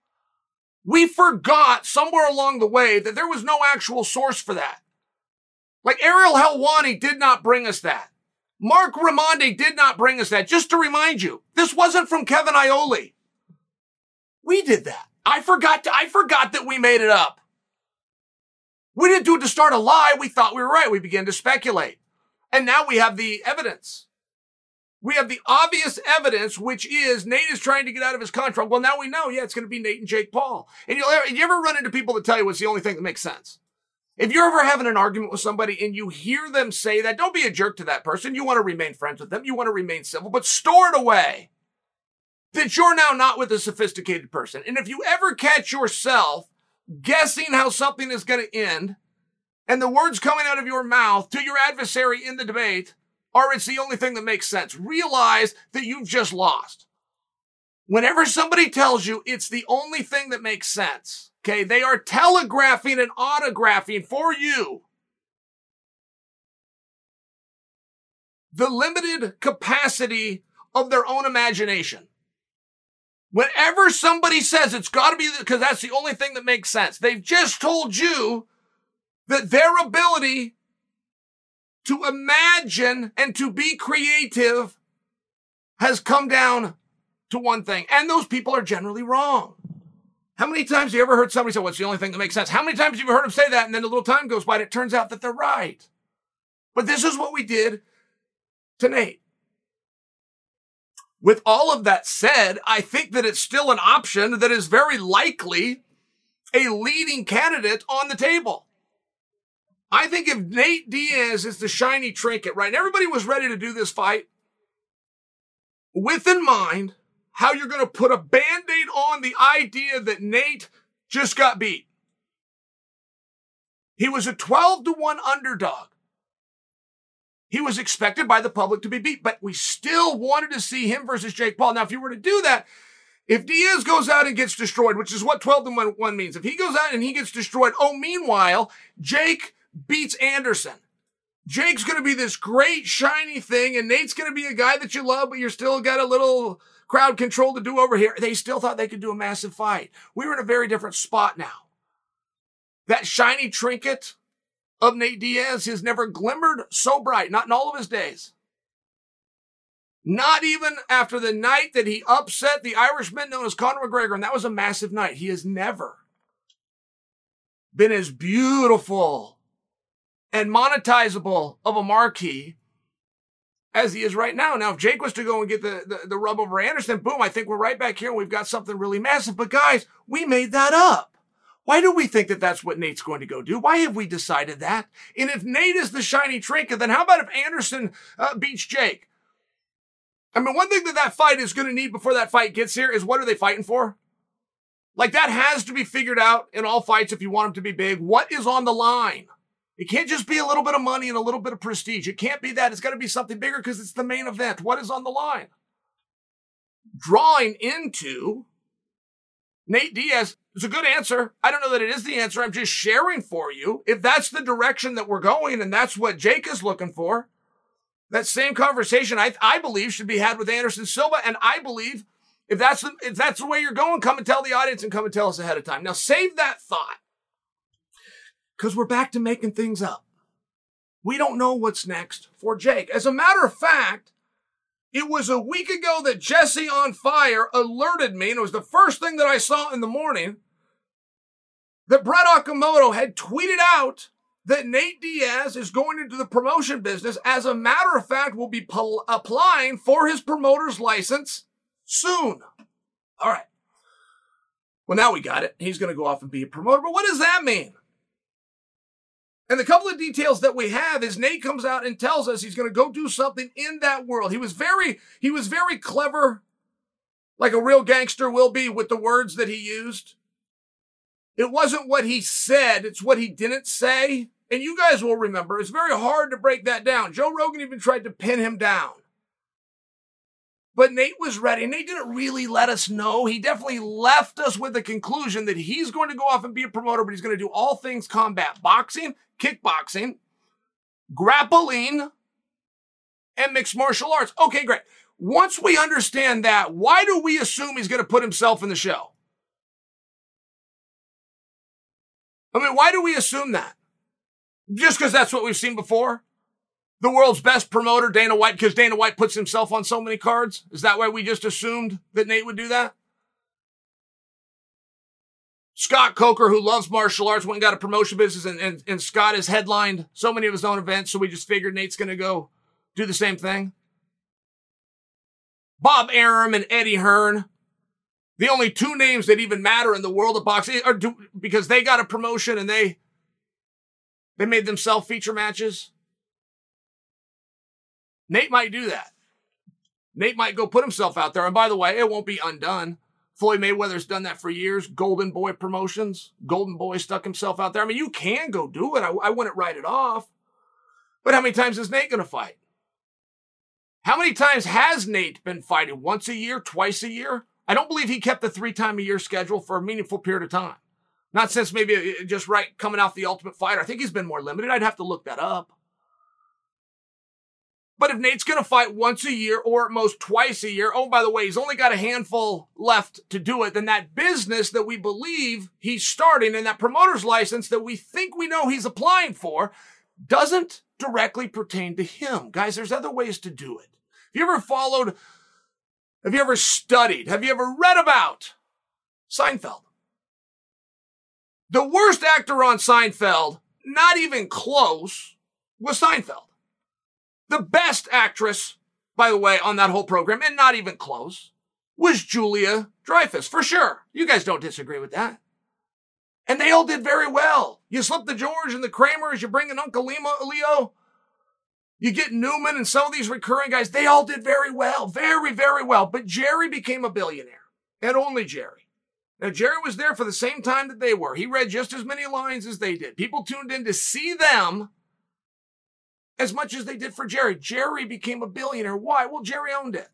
We forgot somewhere along the way that there was no actual source for that. Like Ariel Helwani did not bring us that. Marc Raimondi did not bring us that. Just to remind you, this wasn't from Kevin Iole. We did that. I forgot to, I forgot that we made it up. We didn't do it to start a lie. We thought we were right. We began to speculate. And now we have the evidence. We have the obvious evidence, which is Nate is trying to get out of his contract. Well, now we know, yeah, it's going to be Nate and Jake Paul. And you'll, you ever run into people that tell you it's the only thing that makes sense? If you're ever having an argument with somebody and you hear them say that, don't be a jerk to that person. You want to remain friends with them. You want to remain civil, but store it away that you're now not with a sophisticated person. And if you ever catch yourself guessing how something is going to end and the words coming out of your mouth to your adversary in the debate are it's the only thing that makes sense, realize that you've just lost. Whenever somebody tells you it's the only thing that makes sense, Okay, they are telegraphing and autographing for you the limited capacity of their own imagination. Whenever somebody says it's got to be because that's the only thing that makes sense, they've just told you that their ability to imagine and to be creative has come down to one thing. And those people are generally wrong. How many times have you ever heard somebody say, what's the only thing that makes sense? How many times have you heard them say that? And then a little time goes by and it turns out that they're right. But this is what we did to Nate. With all of that said, I think that it's still an option that is very likely a leading candidate on the table. I think if Nate Diaz is the shiny trinket, right? And everybody was ready to do this fight with in mind how you're going to put a band-aid on the idea that Nate just got beat. He was a 12 to 1 underdog. He was expected by the public to be beat, but we still wanted to see him versus Jake Paul. Now, if you were to do that, if Diaz goes out and gets destroyed, which is what 12 to 1 means, if he goes out and he gets destroyed, oh, meanwhile, Jake beats Anderson. Jake's going to be this great shiny thing, and Nate's going to be a guy that you love, but you're still got a little crowd control to do over here. They still thought they could do a massive fight. We were in a very different spot now. That shiny trinket of Nate Diaz has never glimmered so bright, not in all of his days. Not even after the night that he upset the Irishman known as Conor McGregor, and that was a massive night. He has never been as beautiful and monetizable of a marquee as he is right now. Now, if Jake was to go and get the, the, the rub over Anderson, boom, I think we're right back here and we've got something really massive. But guys, we made that up. Why do we think that that's what Nate's going to go do? Why have we decided that? And if Nate is the shiny trinket, then how about if Anderson uh, beats Jake? I mean, one thing that that fight is going to need before that fight gets here is what are they fighting for? Like that has to be figured out in all fights if you want them to be big. What is on the line? It can't just be a little bit of money and a little bit of prestige. It can't be that. It's got to be something bigger because it's the main event. What is on the line? Drawing into Nate Diaz is a good answer. I don't know that it is the answer. I'm just sharing for you. If that's the direction that we're going and that's what Jake is looking for, that same conversation I, I believe should be had with Anderson Silva. And I believe if that's the, if that's the way you're going, come and tell the audience and come and tell us ahead of time. Now save that thought because we're back to making things up. We don't know what's next for Jake. As a matter of fact, it was a week ago that Jesse on Fire alerted me, and it was the first thing that I saw in the morning, that Brett Okamoto had tweeted out that Nate Diaz is going into the promotion business. As a matter of fact, will be pl- applying for his promoter's license soon. All right. Well, now we got it. He's going to go off and be a promoter. But what does that mean? And the couple of details that we have is Nate comes out and tells us he's going to go do something in that world. He was very, he was very clever, like a real gangster will be with the words that he used. It wasn't what he said, it's what he didn't say. And you guys will remember, it's very hard to break that down. Joe Rogan even tried to pin him down. But Nate was ready. Nate didn't really let us know. He definitely left us with the conclusion that he's going to go off and be a promoter, but he's going to do all things combat boxing, kickboxing, grappling, and mixed martial arts. Okay, great. Once we understand that, why do we assume he's going to put himself in the show? I mean, why do we assume that? Just because that's what we've seen before? the world's best promoter, Dana White, because Dana White puts himself on so many cards? Is that why we just assumed that Nate would do that? Scott Coker, who loves martial arts, went and got a promotion business, and, and, and Scott has headlined so many of his own events, so we just figured Nate's going to go do the same thing. Bob Arum and Eddie Hearn, the only two names that even matter in the world of boxing, are do, because they got a promotion and they they made themselves feature matches. Nate might do that. Nate might go put himself out there. And by the way, it won't be undone. Floyd Mayweather's done that for years. Golden Boy Promotions. Golden Boy stuck himself out there. I mean, you can go do it. I, I wouldn't write it off. But how many times is Nate going to fight? How many times has Nate been fighting? Once a year? Twice a year? I don't believe he kept the three time a year schedule for a meaningful period of time. Not since maybe uh, just right coming off the Ultimate Fighter. I think he's been more limited. I'd have to look that up. But if Nate's going to fight once a year or at most twice a year, oh, by the way, he's only got a handful left to do it, then that business that we believe he's starting and that promoter's license that we think we know he's applying for doesn't directly pertain to him. Guys, there's other ways to do it. Have you ever followed, have you ever studied, have you ever read about Seinfeld? The worst actor on Seinfeld, not even close, was Seinfeld. The best actress, by the way, on that whole program, and not even close, was Julia Dreyfus, for sure. You guys don't disagree with that. And they all did very well. You slip the George and the Kramers, you bring in Uncle Leo. You get Newman and some of these recurring guys, they all did very well, very, very well. But Jerry became a billionaire, and only Jerry. Now, Jerry was there for the same time that they were. He read just as many lines as they did. People tuned in to see them as much as they did for Jerry. Jerry became a billionaire. Why? Well, Jerry owned it.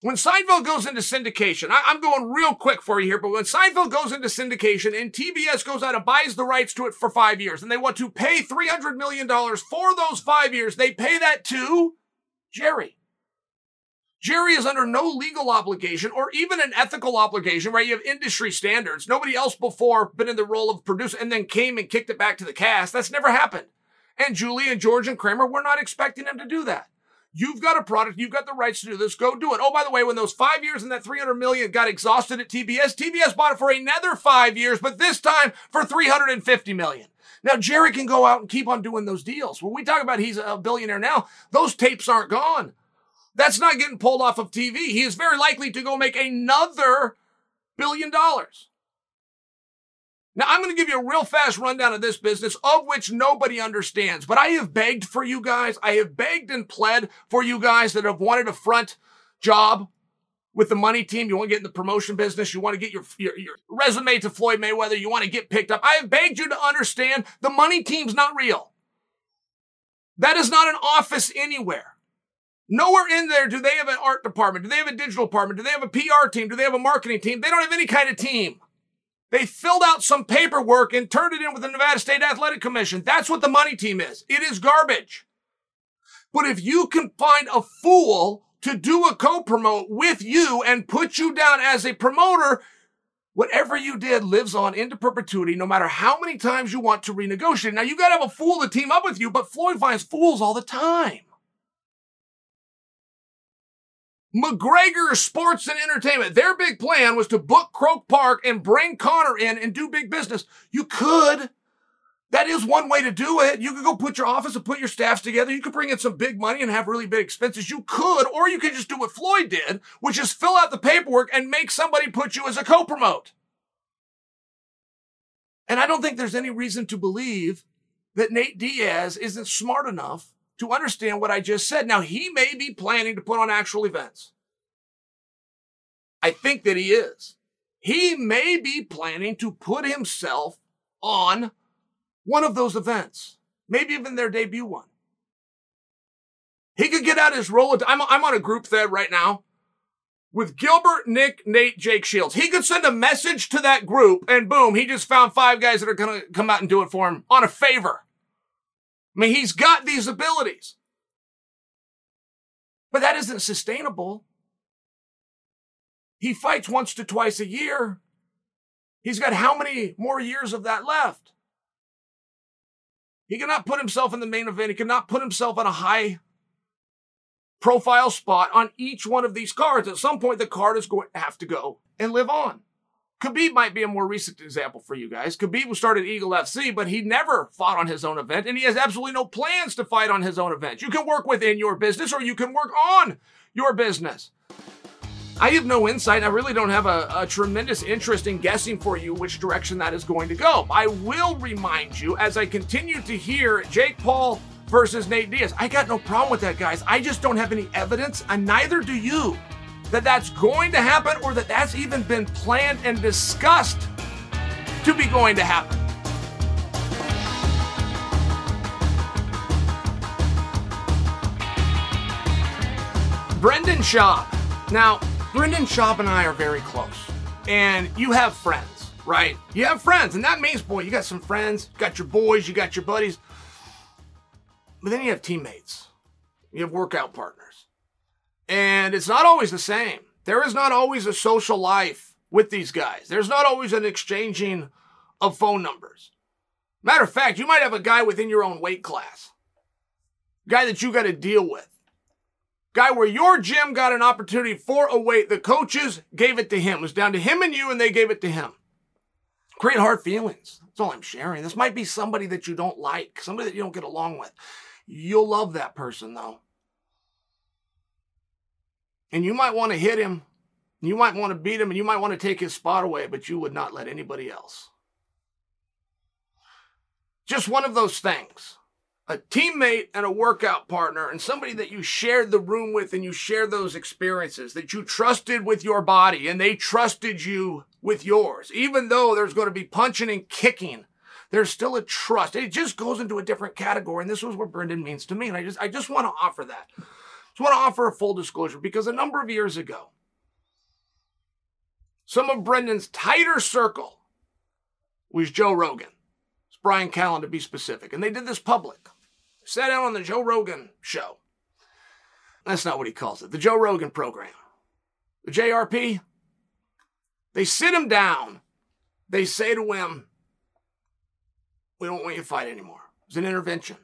When Seinfeld goes into syndication, I, am going real quick for you here, but when Seinfeld goes into syndication and TBS goes out and buys the rights to it for five years and they want to pay $300 million for those five years, they pay that to Jerry. Jerry is under no legal obligation or even an ethical obligation, right? You have industry standards. Nobody else before been in the role of producer and then came and kicked it back to the cast. That's never happened. And Julie and George and Kramer, we're not expecting them to do that. You've got a product. You've got the rights to do this. Go do it. Oh, by the way, when those five years and that 300 million got exhausted at TBS, TBS bought it for another five years, but this time for 350 million. Now, Jerry can go out and keep on doing those deals. When we talk about he's a billionaire now, those tapes aren't gone. That's not getting pulled off of TV. He is very likely to go make another billion dollars. Now, I'm going to give you a real fast rundown of this business, of which nobody understands. But I have begged for you guys. I have begged and pled for you guys that have wanted a front job with the money team. You want to get in the promotion business. You want to get your, your, your resume to Floyd Mayweather. You want to get picked up. I have begged you to understand the money team's not real. That is not an office anywhere. Nowhere in there do they have an art department. Do they have a digital department? Do they have a PR team? Do they have a marketing team? They don't have any kind of team. They filled out some paperwork and turned it in with the Nevada State Athletic Commission. That's what the money team is. It is garbage. But if you can find a fool to do a co-promote with you and put you down as a promoter, whatever you did lives on into perpetuity, no matter how many times you want to renegotiate. Now you got to have a fool to team up with you, but Floyd finds fools all the time. McGregor Sports and Entertainment. Their big plan was to book Croke Park and bring Conor in and do big business. You could. That is one way to do it. You could go put your office and put your staffs together. You could bring in some big money and have really big expenses. You could, or you could just do what Floyd did, which is fill out the paperwork and make somebody put you as a co-promote. And I don't think there's any reason to believe that Nate Diaz isn't smart enough to understand what I just said. Now, he may be planning to put on actual events. I think that he is. He may be planning to put himself on one of those events, maybe even their debut one. He could get out his role. I'm, I'm on a group thread right now with Gilbert, Nick, Nate, Jake Shields. He could send a message to that group and boom, he just found five guys that are going to come out and do it for him on a favor. I mean, he's got these abilities. But that isn't sustainable. He fights once to twice a year. He's got how many more years of that left? He cannot put himself in the main event. He cannot put himself on a high profile spot on each one of these cards. At some point, the card is going to have to go and live on. Khabib might be a more recent example for you guys. Khabib started Eagle FC, but he never fought on his own event, and he has absolutely no plans to fight on his own event. You can work within your business, or you can work on your business. I have no insight. I really don't have a, a, tremendous interest in guessing for you which direction that is going to go. I will remind you as I continue to hear Jake Paul versus Nate Diaz. I got no problem with that, guys. I just don't have any evidence, and neither do you that that's going to happen or that that's even been planned and discussed to be going to happen. Brendan Schaub. Now, Brendan Schaub and I are very close. And you have friends, right? You have friends, and that means, boy, you got some friends, you got your boys, you got your buddies. But then you have teammates, you have workout partners. And it's not always the same. There is not always a social life with these guys. There's not always an exchanging of phone numbers. Matter of fact, you might have a guy within your own weight class, guy that you got to deal with, guy where your gym got an opportunity for a weight. The coaches gave it to him. It was down to him and you, and they gave it to him. Create hard feelings. That's all I'm sharing. This might be somebody that you don't like, somebody that you don't get along with. You'll love that person though. And you might want to hit him You might want to beat him and you might want to take his spot away, but you would not let anybody else. Just one of those things. A teammate and a workout partner and somebody that you shared the room with and you shared those experiences that you trusted with your body and they trusted you with yours. Even though there's going to be punching and kicking, there's still a trust. It just goes into a different category. And this was what Brendan means to me. And I just, I just want to offer that. Just want to offer a full disclosure because a number of years ago, some of Brendan's tighter circle was Joe Rogan. It's Bryan Callen to be specific. And they did this public. Sat down on the Joe Rogan show. That's not what he calls it. The Joe Rogan program. The JRP. They sit him down. They say to him, We don't want you to fight anymore. It was an intervention.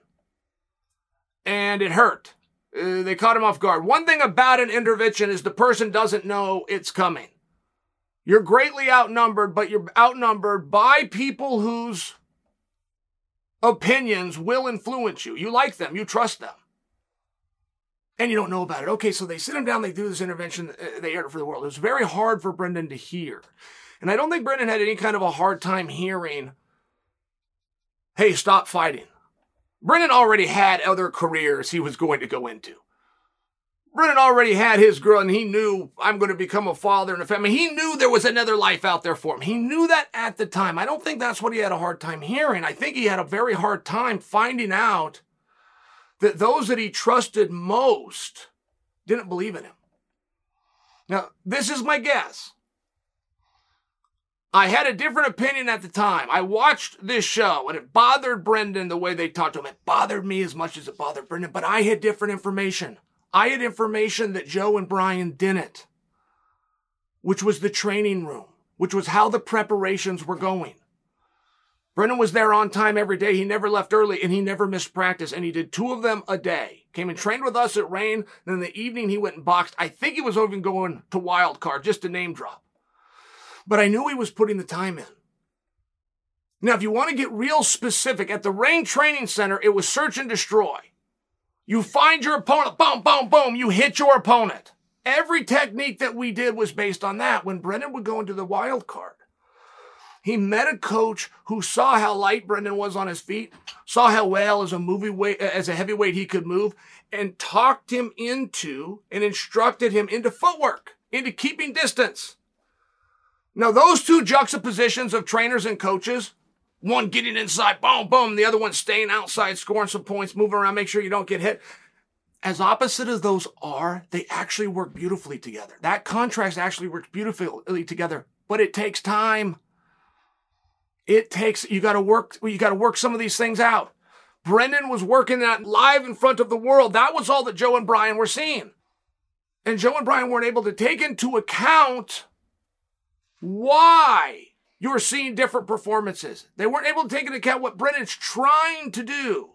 And it hurt. Uh, they caught him off guard. One thing about an intervention is the person doesn't know it's coming. You're greatly outnumbered, but you're outnumbered by people whose opinions will influence you. You like them, you trust them. And you don't know about it. Okay, so they sit him down, they do this intervention, uh, they air it for the world. It was very hard for Brendan to hear. And I don't think Brendan had any kind of a hard time hearing, hey, stop fighting. Brendan already had other careers he was going to go into. Brendan already had his girl and he knew I'm going to become a father and a family. He knew there was another life out there for him. He knew that at the time. I don't think that's what he had a hard time hearing. I think he had a very hard time finding out that those that he trusted most didn't believe in him. Now, this is my guess. I had a different opinion at the time. I watched this show and it bothered Brendan the way they talked to him. It bothered me as much as it bothered Brendan, but I had different information. I had information that Joe and Brian didn't, which was the training room, which was how the preparations were going. Brendan was there on time every day. He never left early and he never missed practice. And he did two of them a day. Came and trained with us at Rain. Then in the evening, he went and boxed. I think he was even going to wild card, just a name drop. But I knew he was putting the time in. Now, if you want to get real specific, at the Rain Training Center, it was search and destroy. You find your opponent, boom, boom, boom, you hit your opponent. Every technique that we did was based on that. When Brendan would go into the wild card, he met a coach who saw how light Brendan was on his feet, saw how well as a movie weight, as a heavyweight he could move, and talked him into and instructed him into footwork, into keeping distance. Now, those two juxtapositions of trainers and coaches one getting inside, boom, boom. The other one staying outside, scoring some points, moving around, make sure you don't get hit. As opposite as those are, they actually work beautifully together. That contrast actually works beautifully together, but it takes time. It takes, you got to work, you got to work some of these things out. Brendan was working that live in front of the world. That was all that Joe and Brian were seeing. And Joe and Brian weren't able to take into account why you were seeing different performances. They weren't able to take into account what Brendan's trying to do.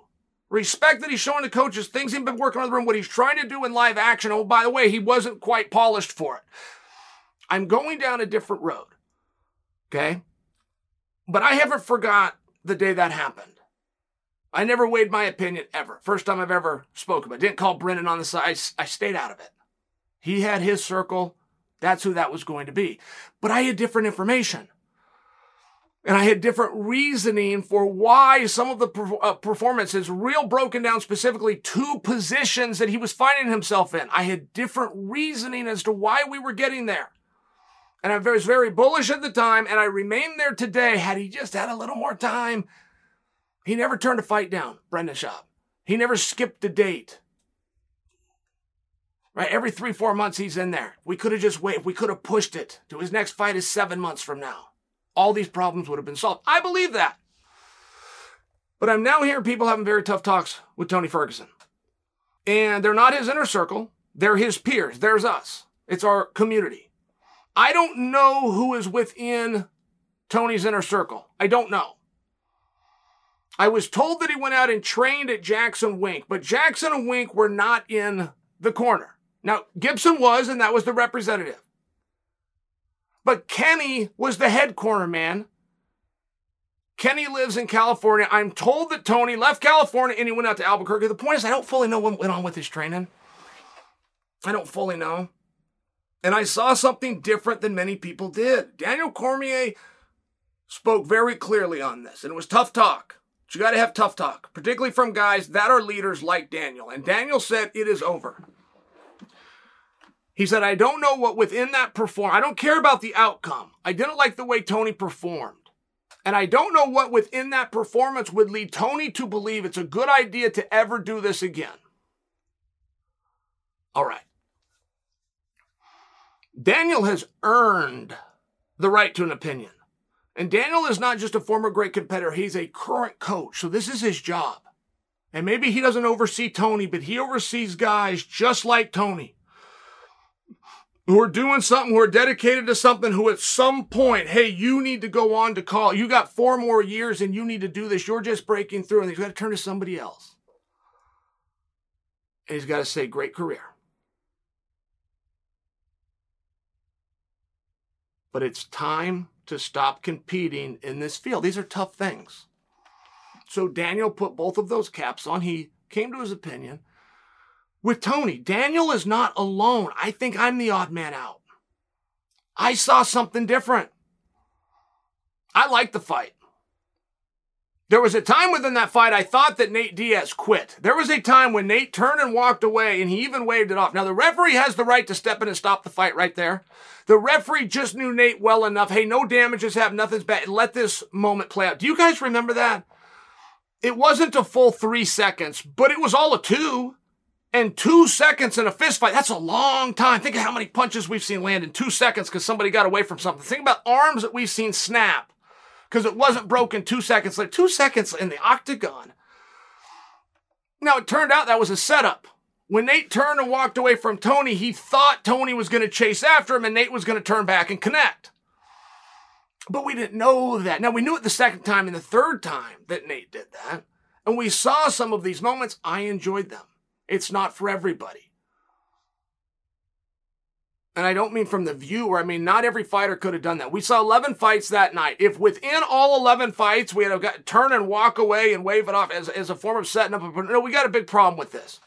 Respect that he's showing the coaches things he's been working on the room, what he's trying to do in live action. Oh, by the way, he wasn't quite polished for it. I'm going down a different road. Okay? But I haven't forgot the day that happened. I never weighed my opinion ever. First time I've ever spoken it. Didn't call Brennan on the side. I stayed out of it. He had his circle. That's who that was going to be. But I had different information. And I had different reasoning for why some of the uh, performances, real broken down specifically two positions that he was finding himself in. I had different reasoning as to why we were getting there. And I was very bullish at the time, and I remain there today. Had he just had a little more time, he never turned a fight down, Brendan Schaub. He never skipped a date. Right? Every three, four months he's in there. We could have just waited. We could have pushed it to his next fight is seven months from now all these problems would have been solved. I believe that. But I'm now hearing people having very tough talks with Tony Ferguson. And they're not his inner circle, they're his peers. There's us, it's our community. I don't know who is within Tony's inner circle. I don't know. I was told that he went out and trained at Jackson Wink, but Jackson and Wink were not in the corner. Now, Gibson was, and that was the representative. But Kenny was the head corner man. Kenny lives in California. I'm told that Tony left California and he went out to Albuquerque. The point is, I don't fully know what went on with his training. I don't fully know. And I saw something different than many people did. Daniel Cormier spoke very clearly on this, and it was tough talk. But you got to have tough talk, particularly from guys that are leaders like Daniel. And Daniel said, It is over. He said, I don't know what within that perform. I don't care about the outcome. I didn't like the way Tony performed. And I don't know what within that performance would lead Tony to believe it's a good idea to ever do this again. All right. Daniel has earned the right to an opinion. And Daniel is not just a former great competitor, he's a current coach. So this is his job. And maybe he doesn't oversee Tony, but he oversees guys just like Tony who are doing something, who are dedicated to something, who at some point, hey, you need to go on to call. You got four more years and you need to do this. You're just breaking through and he's got to turn to somebody else. And he's got to say, great career. But it's time to stop competing in this field. These are tough things. So Daniel put both of those caps on. He came to his opinion with Tony. Daniel is not alone. I think I'm the odd man out. I saw something different. I liked the fight. There was a time within that fight I thought that Nate Diaz quit. There was a time when Nate turned and walked away and he even waved it off. Now the referee has the right to step in and stop the fight right there. The referee just knew Nate well enough. Hey, no damages have nothing's bad. Let this moment play out. Do you guys remember that? It wasn't a full three seconds, but it was all a two. And two seconds in a fist fight, that's a long time. Think of how many punches we've seen land in two seconds because somebody got away from something. Think about arms that we've seen snap because it wasn't broken two seconds later. Two seconds in the octagon. Now, it turned out that was a setup. When Nate turned and walked away from Tony, he thought Tony was going to chase after him and Nate was going to turn back and connect. But we didn't know that. Now, we knew it the second time and the third time that Nate did that. And we saw some of these moments. I enjoyed them. It's not for everybody. And I don't mean from the viewer. I mean, not every fighter could have done that. We saw 11 fights that night. If within all 11 fights we had to turn and walk away and wave it off as, as a form of setting up a, no, we got a big problem with this.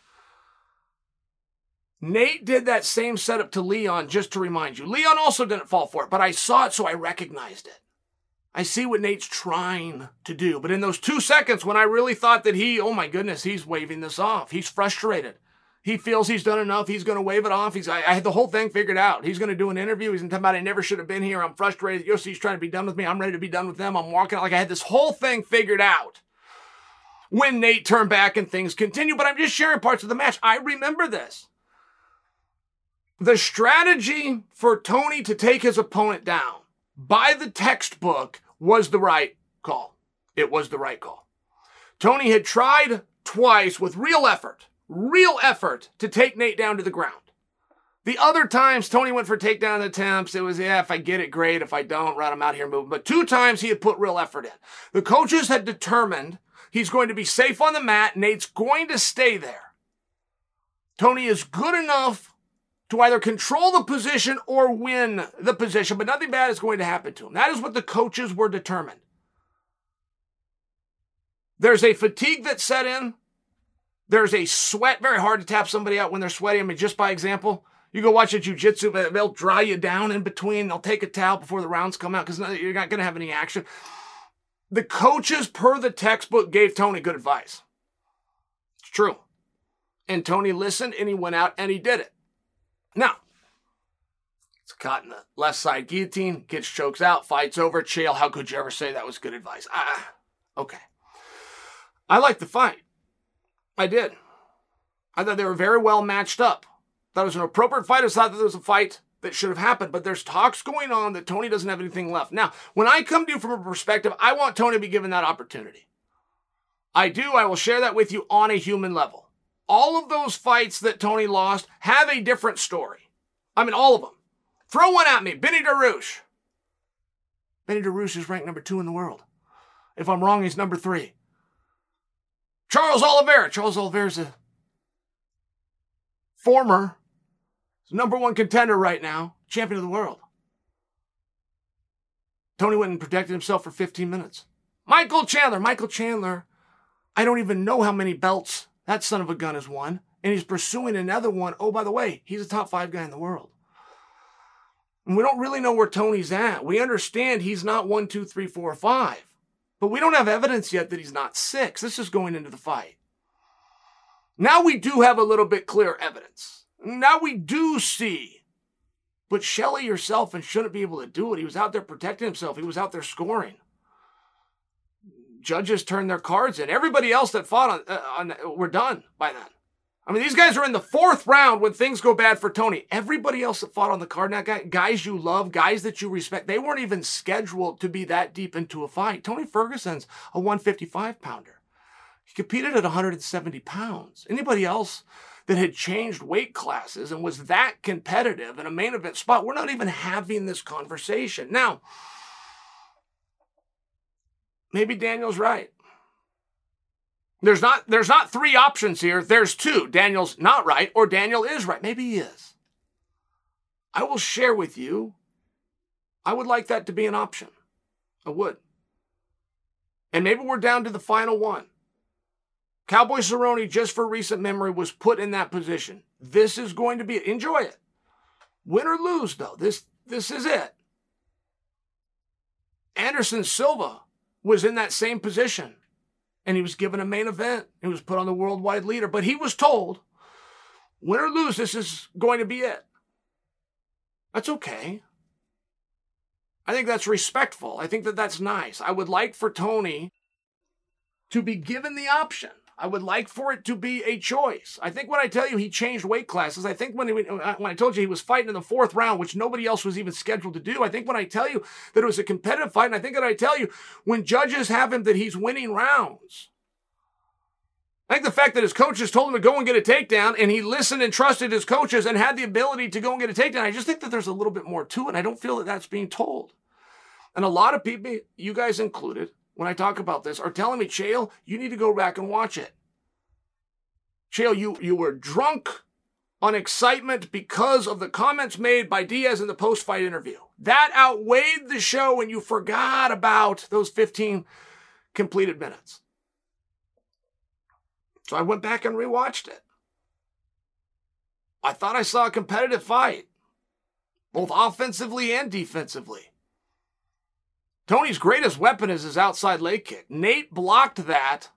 Nate did that same setup to Leon, just to remind you. Leon also didn't fall for it, but I saw it, so I recognized it. I see what Nate's trying to do. But in those two seconds when I really thought that he, oh my goodness, he's waving this off. He's frustrated. He feels he's done enough. He's going to wave it off. He's, I, I, had the whole thing figured out. He's going to do an interview. He's going to about, I never should have been here. I'm frustrated. Yossi's trying to be done with me. I'm ready to be done with them. I'm walking out like I had this whole thing figured out when Nate turned back and things continue. But I'm just sharing parts of the match. I remember this. The strategy for Tony to take his opponent down by the textbook was the right call. It was the right call. Tony had tried twice with real effort, real effort to take Nate down to the ground. The other times Tony went for takedown attempts, it was, yeah, if I get it, great. If I don't, right, I'm out here moving. But two times he had put real effort in. The coaches had determined he's going to be safe on the mat. Nate's going to stay there. Tony is good enough to either control the position or win the position, but nothing bad is going to happen to him. That is what the coaches were determined. There's a fatigue that set in. There's a sweat, very hard to tap somebody out when they're sweating. I mean, just by example, you go watch a jujitsu, they'll dry you down in between. They'll take a towel before the rounds come out because you're not going to have any action. The coaches, per the textbook, gave Tony good advice. It's true. And Tony listened and he went out and he did it. Now, it's caught in the left side guillotine, gets chokes out, fights over. Chael, how could you ever say that was good advice? Ah, okay. I liked the fight. I did. I thought they were very well matched up. Thought it was an appropriate fight. I thought that there was a fight that should have happened, but there's talks going on that Tony doesn't have anything left. Now, when I come to you from a perspective, I want Tony to be given that opportunity. I do. I will share that with you on a human level all of those fights that Tony lost have a different story. I mean, all of them. Throw one at me. Beneil Dariush. Beneil Dariush is ranked number two in the world. If I'm wrong, he's number three. Charles Oliveira. Charles Oliveira is a former number one contender right now, champion of the world. Tony went and protected himself for 15 minutes. Michael Chandler. Michael Chandler. I don't even know how many belts that son of a gun is one. And he's pursuing another one. Oh, by the way, he's a top five guy in the world. And we don't really know where Tony's at. We understand he's not one, two, three, four, five. But we don't have evidence yet that he's not six. This is going into the fight. Now we do have a little bit clear evidence. Now we do see. But Shelley yourself and shouldn't be able to do it. He was out there protecting himself. He was out there scoring. Judges turned their cards in. Everybody else that fought on, uh, on were done by then. I mean, these guys are in the fourth round when things go bad for Tony. Everybody else that fought on the card, now guy, guys you love, guys that you respect, they weren't even scheduled to be that deep into a fight. Tony Ferguson's a 155 pounder. He competed at 170 pounds. Anybody else that had changed weight classes and was that competitive in a main event spot, we're not even having this conversation. Now, maybe Daniel's right. There's not there's not three options here. There's two. Daniel's not right or Daniel is right. Maybe he is. I will share with you. I would like that to be an option. I would. And maybe we're down to the final one. Cowboy Cerrone, just for recent memory, was put in that position. This is going to be enjoy it. Win or lose, though. This this is it. Anderson Silva was in that same position and he was given a main event. He was put on the worldwide leader, but he was told, win or lose, this is going to be it. That's okay. I think that's respectful. I think that that's nice. I would like for Tony to be given the option I would like for it to be a choice. I think when I tell you he changed weight classes, I think when, he, uh, when I told you he was fighting in the fourth round, which nobody else was even scheduled to do, I think when I tell you that it was a competitive fight, and I think that I tell you when judges have him that he's winning rounds. I think the fact that his coaches told him to go and get a takedown and he listened and trusted his coaches and had the ability to go and get a takedown, I just think that there's a little bit more to it. I don't feel that that's being told. And a lot of people, you guys included, when I talk about this are telling me, Chael, you need to go back and watch it. Chael, you, you were drunk on excitement because of the comments made by Diaz in the post fight interview. That outweighed the show and you forgot about those 15 completed minutes. So I went back and rewatched it. I thought I saw a competitive fight, both offensively and defensively. Tony's greatest weapon is his outside leg kick. Nate blocked that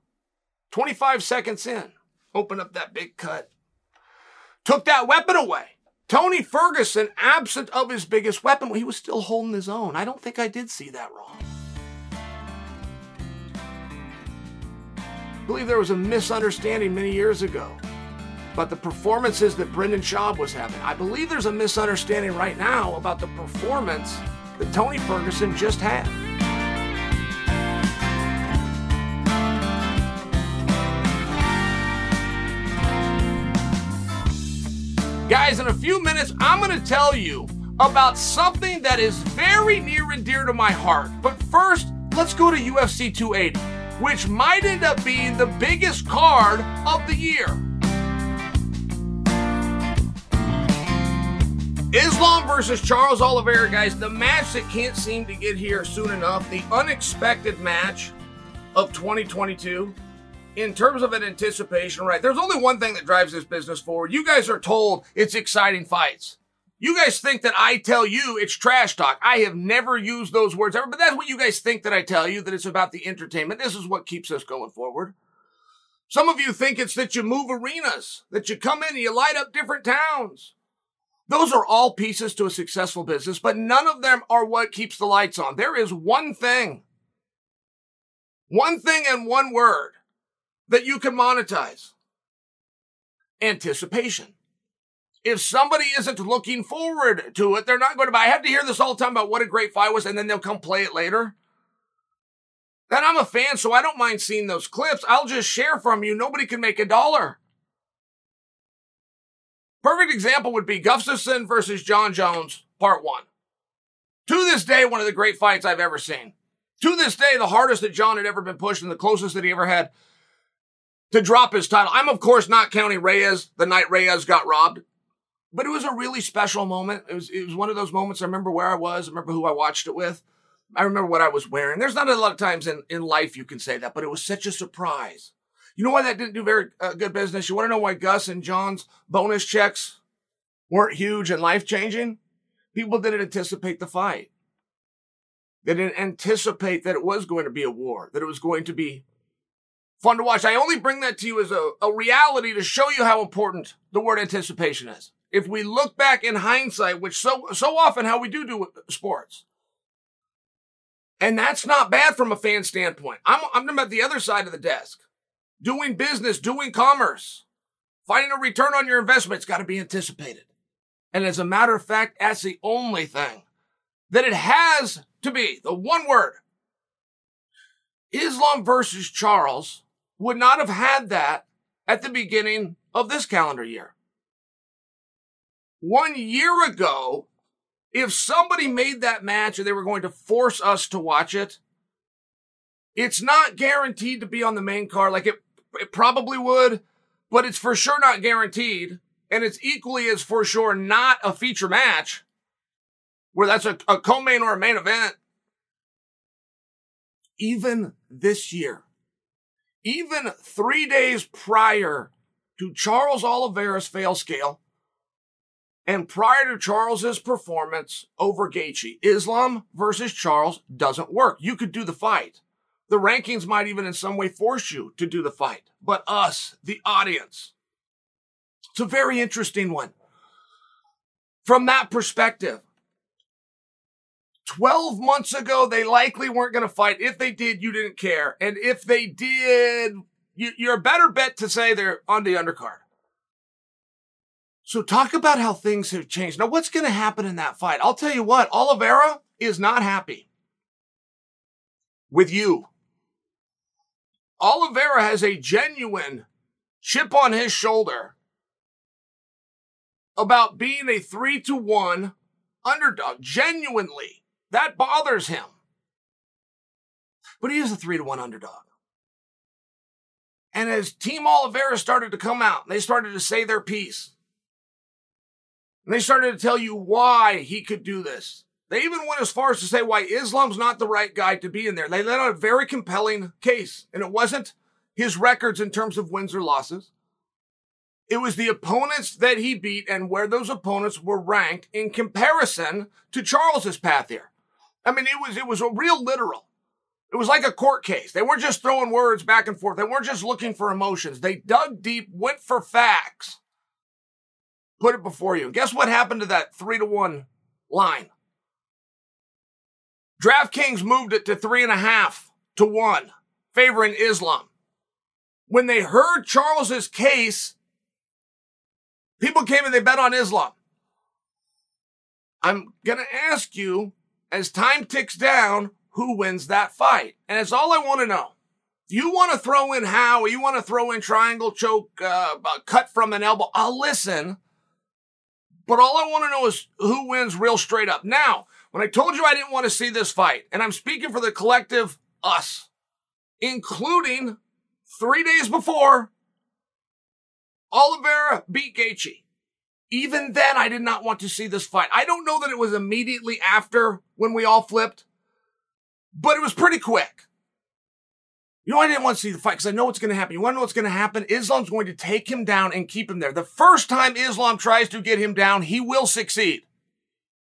25 seconds in. Open up that big cut. Took that weapon away. Tony Ferguson, absent of his biggest weapon, he was still holding his own. I don't think I did see that wrong. I believe there was a misunderstanding many years ago about the performances that Brendan Schaub was having. I believe there's a misunderstanding right now about the performance that Tony Ferguson just had. Guys, in a few minutes, I'm going to tell you about something that is very near and dear to my heart. But first, let's go to UFC 280, which might end up being the biggest card of the year. Islam versus Charles Oliveira, guys, the match that can't seem to get here soon enough, the unexpected match of 2022. In terms of an anticipation, right? There's only one thing that drives this business forward. You guys are told it's exciting fights. You guys think that I tell you it's trash talk. I have never used those words ever, but that's what you guys think that I tell you, that it's about the entertainment. This is what keeps us going forward. Some of you think it's that you move arenas, that you come in and you light up different towns. Those are all pieces to a successful business, but none of them are what keeps the lights on. There is one thing, one thing and one word that you can monetize anticipation. If somebody isn't looking forward to it, they're not going to buy. I have to hear this all the time about what a great fight was, and then they'll come play it later. Then I'm a fan, so I don't mind seeing those clips. I'll just share from you. Nobody can make a dollar. Perfect example would be Gustafsson versus Jon Jones, part one. To this day, one of the great fights I've ever seen. To this day, the hardest that Jon had ever been pushed and the closest that he ever had to drop his title. I'm, of course, not counting Reyes, the night Reyes got robbed, but it was a really special moment. It was, it was one of those moments. I remember where I was, I remember who I watched it with. I remember what I was wearing. There's not a lot of times in, in life you can say that, but it was such a surprise. You know why that didn't do very uh, good business? You want to know why Gus and Jon's bonus checks weren't huge and life changing? People didn't anticipate the fight. They didn't anticipate that it was going to be a war, that it was going to be fun to watch. I only bring that to you as a, a reality to show you how important the word anticipation is. If we look back in hindsight, which so so often how we do do sports, and that's not bad from a fan standpoint. I'm I'm at the other side of the desk, doing business, doing commerce, finding a return on your investment. It's got to be anticipated, and as a matter of fact, that's the only thing that it has to be. The one word. Islam versus Charles would not have had that at the beginning of this calendar year. One year ago, if somebody made that match and they were going to force us to watch it, it's not guaranteed to be on the main card. Like it, it probably would, but it's for sure not guaranteed. And it's equally as for sure not a feature match where that's a, a co-main or a main event. Even this year, even three days prior to Charles Oliveira's fail scale and prior to Charles's performance over Gaethje, Islam versus Charles doesn't work. You could do the fight. The rankings might even in some way force you to do the fight, but us, the audience. It's a very interesting one. From that perspective, 12 months ago, they likely weren't going to fight. If they did, you didn't care. And if they did, you, are a better bet to say they're on the undercard. So talk about how things have changed. Now, what's going to happen in that fight? I'll tell you what, Oliveira is not happy with you. Oliveira has a genuine chip on his shoulder about being a three to one underdog. Genuinely. That bothers him. But he is a three to one underdog. And as Team Oliveira started to come out, they started to say their piece. And they started to tell you why he could do this. They even went as far as to say why Islam's not the right guy to be in there. They let out a very compelling case. And it wasn't his records in terms of wins or losses. It was the opponents that he beat and where those opponents were ranked in comparison to Charles's path here. I mean, it was, it was a real literal. It was like a court case. They weren't just throwing words back and forth. They weren't just looking for emotions. They dug deep, went for facts, put it before you. And guess what happened to that three to one line? DraftKings moved it to three and a half to one, favoring Islam. When they heard Charles's case, people came and they bet on Islam. I'm going to ask you as time ticks down, who wins that fight? And it's all I want to know. You want to throw in how, you want to throw in triangle choke, uh, cut from an elbow. I'll listen. But all I want to know is who wins real straight up. Now, when I told you I didn't want to see this fight, and I'm speaking for the collective us, including three days before, Oliveira beat Gaethje. Even then, I did not want to see this fight. I don't know that it was immediately after when we all flipped, but it was pretty quick. You know, I didn't want to see the fight because I know what's going to happen. You want to know what's going to happen? Islam's going to take him down and keep him there. The first time Islam tries to get him down, he will succeed.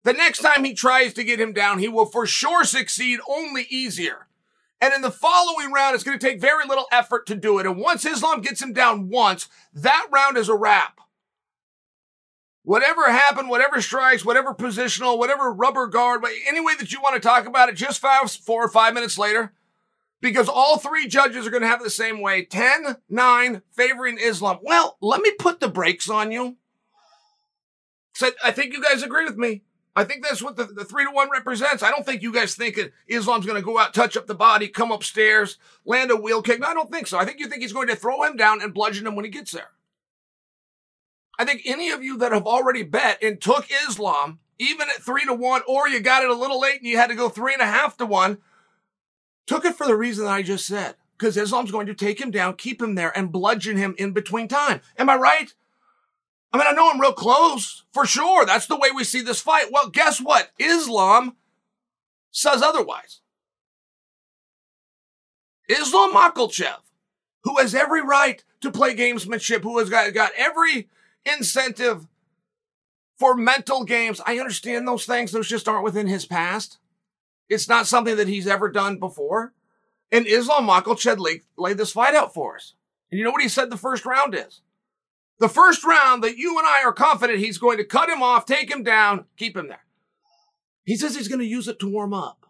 The next time he tries to get him down, he will for sure succeed, only easier. And in the following round, it's going to take very little effort to do it. And once Islam gets him down once, that round is a wrap. Whatever happened, whatever strikes, whatever positional, whatever rubber guard, any way that you want to talk about it, just five, four or five minutes later, because all three judges are going to have the same way 10, 9, favoring Islam. Well, let me put the brakes on you. So I think you guys agree with me. I think that's what the, the three to one represents. I don't think you guys think Islam's going to go out, touch up the body, come upstairs, land a wheel kick. No, I don't think so. I think you think he's going to throw him down and bludgeon him when he gets there. I think any of you that have already bet and took Islam, even at three to one, or you got it a little late and you had to go three and a half to one, took it for the reason that I just said. Because Islam's going to take him down, keep him there, and bludgeon him in between time. Am I right? I mean, I know I'm real close, for sure. That's the way we see this fight. Well, guess what? Islam says otherwise. Islam Makhachev, who has every right to play gamesmanship, who has got, got every incentive for mental games. I understand those things. Those just aren't within his past. It's not something that he's ever done before. And Islam Makhachev laid, laid this fight out for us. And you know what he said the first round is? The first round that you and I are confident he's going to cut him off, take him down, keep him there. He says he's going to use it to warm up.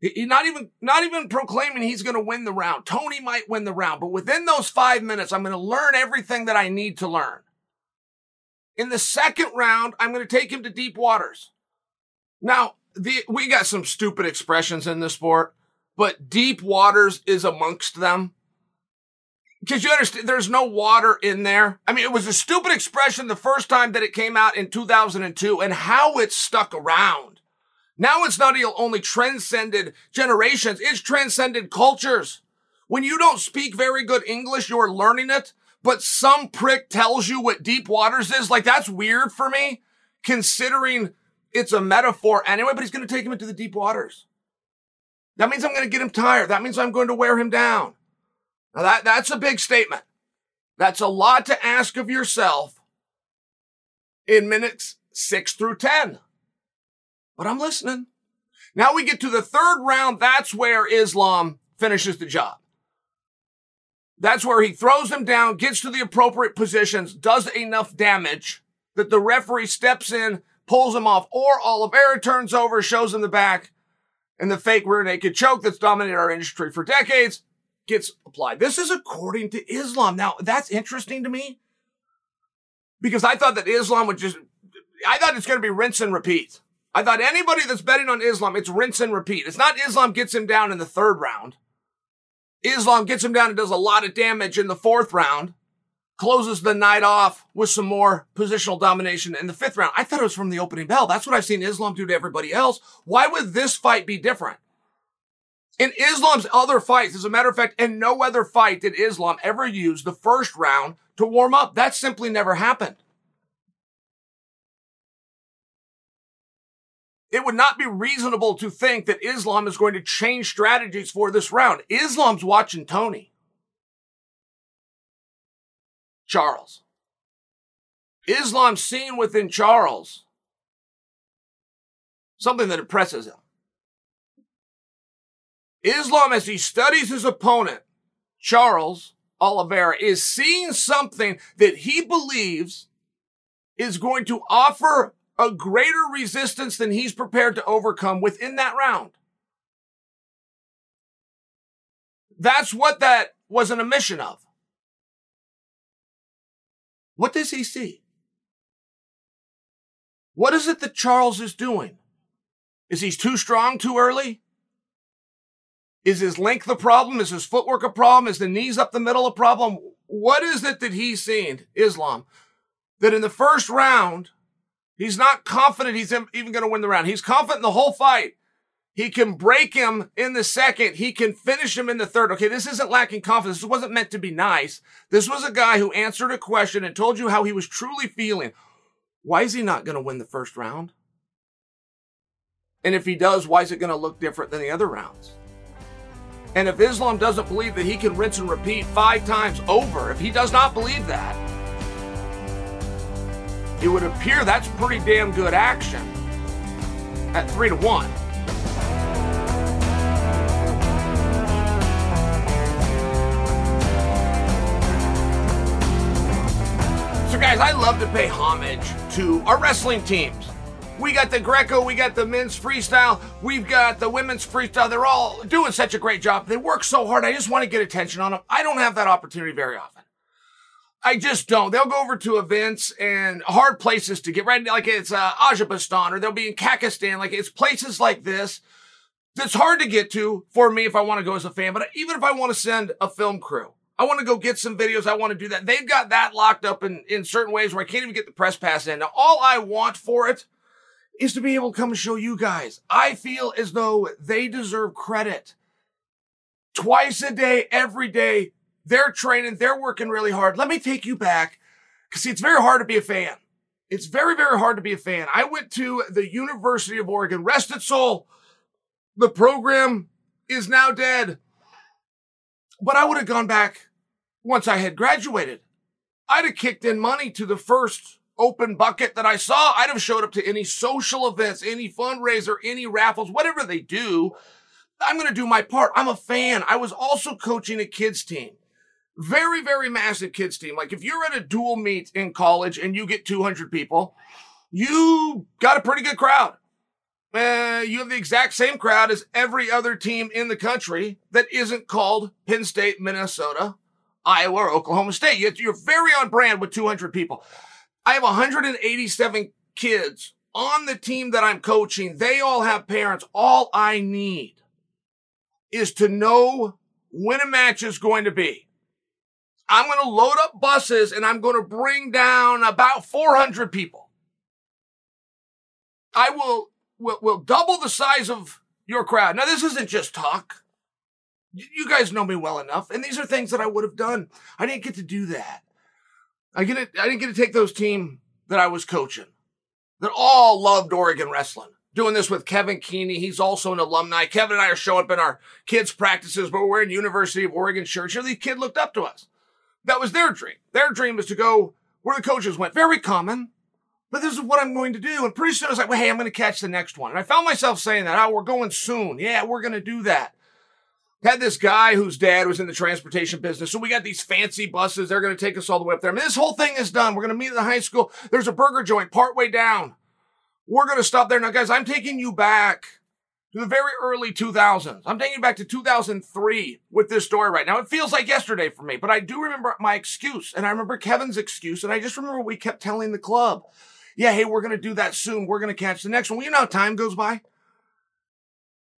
He's not even, not even proclaiming he's going to win the round. Tony might win the round, but within those five minutes, I'm going to learn everything that I need to learn. In the second round, I'm going to take him to deep waters. Now, the, we got some stupid expressions in this sport, but deep waters is amongst them. Because you understand, there's no water in there. I mean, it was a stupid expression the first time that it came out in 2002 and how it stuck around. Now it's not only transcended generations, it's transcended cultures. When you don't speak very good English, you're learning it, but some prick tells you what deep waters is. Like, that's weird for me, considering it's a metaphor anyway, but he's going to take him into the deep waters. That means I'm going to get him tired. That means I'm going to wear him down. Now that, that's a big statement. That's a lot to ask of yourself in minutes six through 10. But I'm listening. Now we get to the third round. That's where Islam finishes the job. That's where he throws them down, gets to the appropriate positions, does enough damage that the referee steps in, pulls him off, or Oliveira turns over, shows him the back, and the fake rear naked choke that's dominated our industry for decades gets applied. This is according to Islam. Now, that's interesting to me because I thought that Islam would just, I thought it's going to be rinse and repeat. I thought anybody that's betting on Islam, it's rinse and repeat. It's not Islam gets him down in the third round. Islam gets him down and does a lot of damage in the fourth round, closes the night off with some more positional domination in the fifth round. I thought it was from the opening bell. That's what I've seen Islam do to everybody else. Why would this fight be different? In Islam's other fights, as a matter of fact, in no other fight did Islam ever use the first round to warm up. That simply never happened. It would not be reasonable to think that Islam is going to change strategies for this round. Islam's watching Tony. Charles. Islam's seen within Charles something that impresses him. Islam, as he studies his opponent, Charles Oliveira, is seeing something that he believes is going to offer a greater resistance than he's prepared to overcome within that round. That's what that was an omission of. What does he see? What is it that Charles is doing? Is he too strong too early? Is his length a problem? Is his footwork a problem? Is the knees up the middle a problem? What is it that he's seen, Islam, that in the first round, he's not confident he's even going to win the round. He's confident in the whole fight. He can break him in the second. He can finish him in the third. Okay, this isn't lacking confidence. This wasn't meant to be nice. This was a guy who answered a question and told you how he was truly feeling. Why is he not going to win the first round? And if he does, why is it going to look different than the other rounds? And if Islam doesn't believe that he can rinse and repeat five times over, if he does not believe that, it would appear that's pretty damn good action at three to one. So, guys, I love to pay homage to our wrestling teams. We got the Greco, we got the men's freestyle, we've got the women's freestyle. They're all doing such a great job. They work so hard. I just want to get attention on them. I don't have that opportunity very often. I just don't. They'll go over to events and hard places to get ready, like it's uh, Azerbaijan or they'll be in Kazakhstan. Like it's places like this that's hard to get to for me if I want to go as a fan. But even if I want to send a film crew, I want to go get some videos. I want to do that. They've got that locked up in, in certain ways where I can't even get the press pass in. Now, all I want for it is to be able to come and show you guys. I feel as though they deserve credit. Twice a day, every day, they're training, they're working really hard. Let me take you back. Cause see, it's very hard to be a fan. It's very, very hard to be a fan. I went to the University of Oregon. Rest its soul. The program is now dead. But I would have gone back once I had graduated. I'd have kicked in money to the first open bucket that I saw, I'd have showed up to any social events, any fundraiser, any raffles, whatever they do. I'm going to do my part. I'm a fan. I was also coaching a kids team. Very, very massive kids team. Like if you're at a dual meet in college and you get 200 people, you got a pretty good crowd. Uh, you have the exact same crowd as every other team in the country that isn't called Penn State, Minnesota, Iowa, or Oklahoma State. You're very on brand with 200 people. I have 187 kids on the team that I'm coaching. They all have parents. All I need is to know when a match is going to be. I'm going to load up buses and I'm going to bring down about 400 people. I will, will, will double the size of your crowd. Now, this isn't just talk. You guys know me well enough. And these are things that I would have done. I didn't get to do that. I get I didn't get to take those team that I was coaching that all loved Oregon wrestling. Doing this with Kevin Keeney. He's also an alumni. Kevin and I are showing up in our kids' practices, but we're wearing University of Oregon shirts. Know, these kids looked up to us. That was their dream. Their dream was to go where the coaches went. Very common. But this is what I'm going to do. And pretty soon I was like, well, hey, I'm going to catch the next one. And I found myself saying that, oh, we're going soon. Yeah, we're going to do that had this guy whose dad was in the transportation business. So we got these fancy buses. They're going to take us all the way up there. I mean, this whole thing is done. We're going to meet at the high school. There's a burger joint partway down. We're going to stop there. Now, guys, I'm taking you back to the very early 2000s. I'm taking back to 2003 with this story right now. It feels like yesterday for me, but I do remember my excuse and I remember Kevin's excuse. And I just remember we kept telling the club, yeah, hey, we're going to do that soon. We're going to catch the next one. Well, you know how time goes by.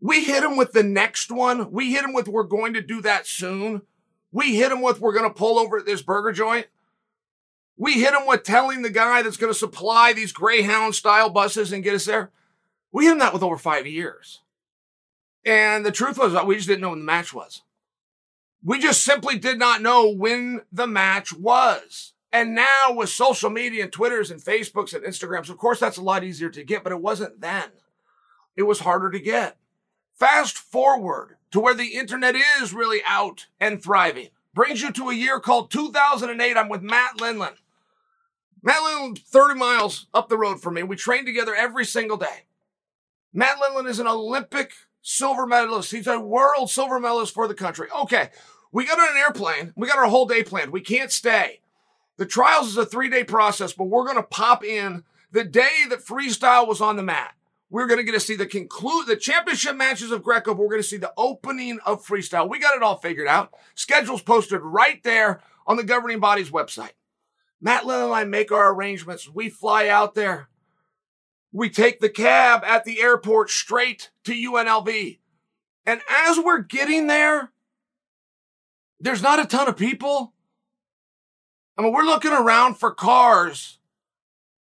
We hit him with the next one. We hit him with we're going to do that soon. We hit him with we're going to pull over at this burger joint. We hit him with telling the guy that's going to supply these Greyhound style buses and get us there. We hit him that with over five years. And the truth was, we just didn't know when the match was. We just simply did not know when the match was. And now with social media and Twitters and Facebooks and Instagrams, of course, that's a lot easier to get, but it wasn't then. It was harder to get. Fast forward to where the internet is really out and thriving. Brings you to a year called 2008. I'm with Matt Lindland. Matt Lindland, 30 miles up the road from me. We train together every single day. Matt Lindland is an Olympic silver medalist. He's a world silver medalist for the country. Okay, we got on an airplane. We got our whole day planned. We can't stay. The trials is a three day process, but we're going to pop in the day that freestyle was on the mat. We're going to get to see the conclude the championship matches of Greco. But we're going to see the opening of freestyle. We got it all figured out. Schedules posted right there on the governing body's website. Matt Lynn and I make our arrangements. We fly out there. We take the cab at the airport straight to UNLV. And as we're getting there, there's not a ton of people. I mean, we're looking around for cars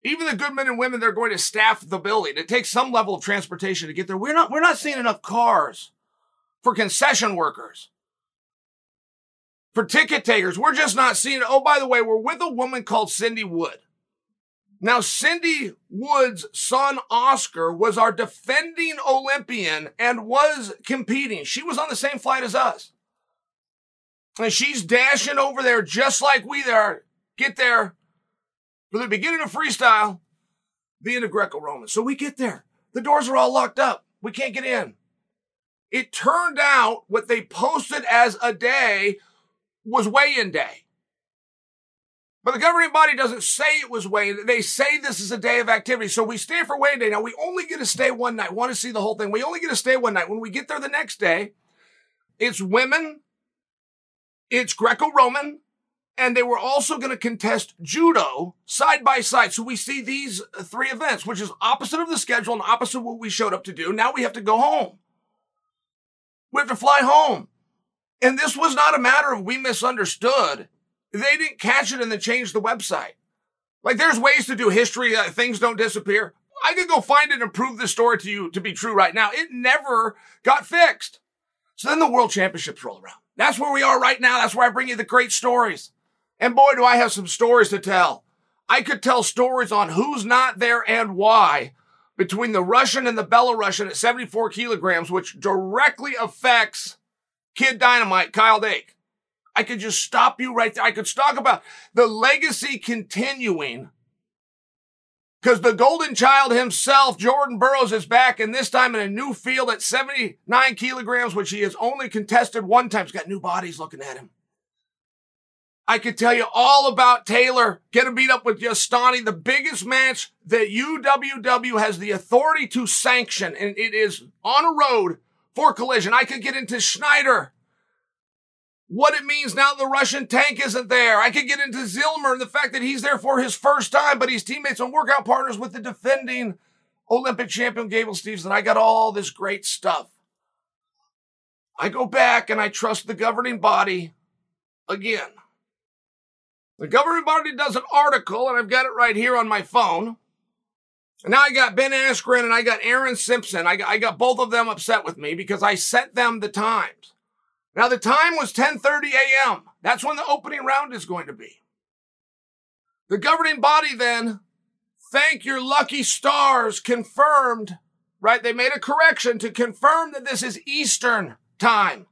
even the good men and women, they're going to staff the building, it takes some level of transportation to get there. We're not, we're not seeing enough cars for concession workers, for ticket takers. We're just not seeing Oh, by the way, we're with a woman called Cindy Wood. Now, Cindy Wood's son, Oscar, was our defending Olympian and was competing. She was on the same flight as us. And she's dashing over there just like we are. Get there for the beginning of freestyle, the end of Greco-Roman. So we get there. The doors are all locked up. We can't get in. It turned out what they posted as a day was weigh-in day. But the governing body doesn't say it was weigh-in. They say this is a day of activity. So we stay for weigh-in day. Now we only get to stay one night. Want to see the whole thing. We only get to stay one night. When we get there the next day, it's women, it's Greco-Roman, and they were also going to contest judo side by side. So we see these three events, which is opposite of the schedule and opposite of what we showed up to do. Now we have to go home. We have to fly home. And this was not a matter of we misunderstood. They didn't catch it and then change the website. Like there's ways to do history. Things don't disappear. I could go find it and prove the story to you to be true right now. It never got fixed. So then the world championships roll around. That's where we are right now. That's where I bring you the great stories. And boy, do I have some stories to tell. I could tell stories on who's not there and why between the Russian and the Belarusian at 74 kilograms, which directly affects Kid Dynamite, Kyle Dake. I could just stop you right there. I could talk about the legacy continuing because the golden child himself, Jordan Burroughs, is back, and this time in a new field at 79 kilograms, which he has only contested one time. He's got new bodies looking at him. I could tell you all about Taylor getting beat up with Yazdani, the biggest match that UWW has the authority to sanction, and it is on a road for collision. I could get into Snyder, what it means now the Russian tank isn't there. I could get into Zillmer and the fact that he's there for his first time, but he's teammates and workout partners with the defending Olympic champion Gable Steveson, and I got all this great stuff. I go back and I trust the governing body again. The governing body does an article, and I've got it right here on my phone. And now I got Ben Askren and I got Aaron Simpson. I got, I got both of them upset with me because I sent them the times. Now the time was 10:30 a.m. That's when the opening round is going to be. The governing body then, thank your lucky stars, confirmed, right? They made a correction to confirm that this is Eastern time.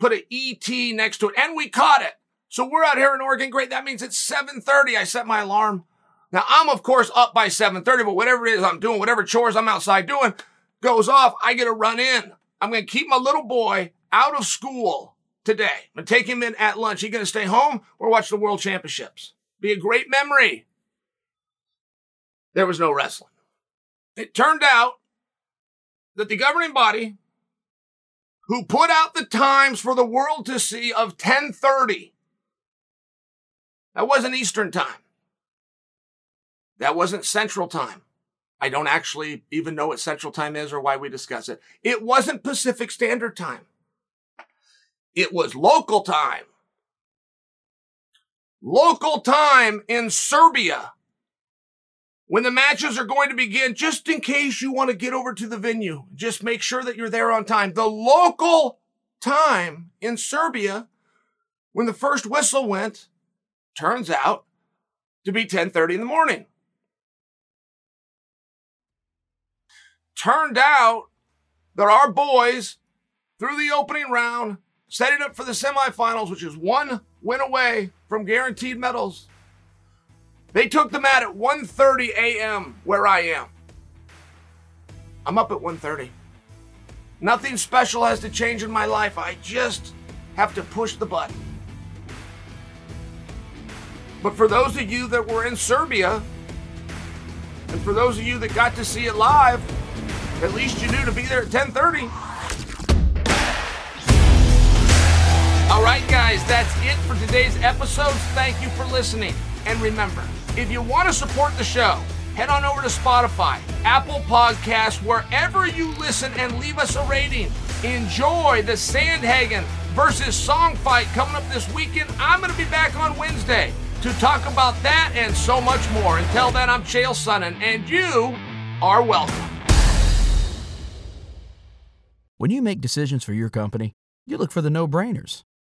Put an ET next to it, and we caught it. So we're out here in Oregon. Great. That means it's 7:30. I set my alarm. Now I'm of course up by 7:30, but whatever it is I'm doing, whatever chores I'm outside doing, goes off. I get to run in. I'm going to keep my little boy out of school today. I'm take him in at lunch. He going to stay home or watch the World Championships. Be a great memory. There was no wrestling. It turned out that the governing body who put out the times for the world to see of 1030 that wasn't Eastern time. That wasn't Central time. I don't actually even know what Central time is or why we discuss it. It wasn't Pacific Standard Time. It was local time. Local time in Serbia when the matches are going to begin, just in case you want to get over to the venue. Just make sure that you're there on time. The local time in Serbia when the first whistle went turns out to be 10:30 in the morning. Turned out that our boys through the opening round, setting up for the semifinals, which is one win away from guaranteed medals. They took the mat at 1:30 a.m. where I am. I'm up at 1:30. Nothing special has to change in my life. I just have to push the button. But for those of you that were in Serbia, and for those of you that got to see it live, at least you knew to be there at 10:30. All right, guys, that's it for today's episode. Thank you for listening. And remember, if you want to support the show, head on over to Spotify, Apple Podcasts, wherever you listen, and leave us a rating. Enjoy the Sandhagen versus Song fight coming up this weekend. I'm going to be back on Wednesday to talk about that and so much more. Until then, I'm Chael Sonnen, and you are welcome. When you make decisions for your company, you look for the no brainers.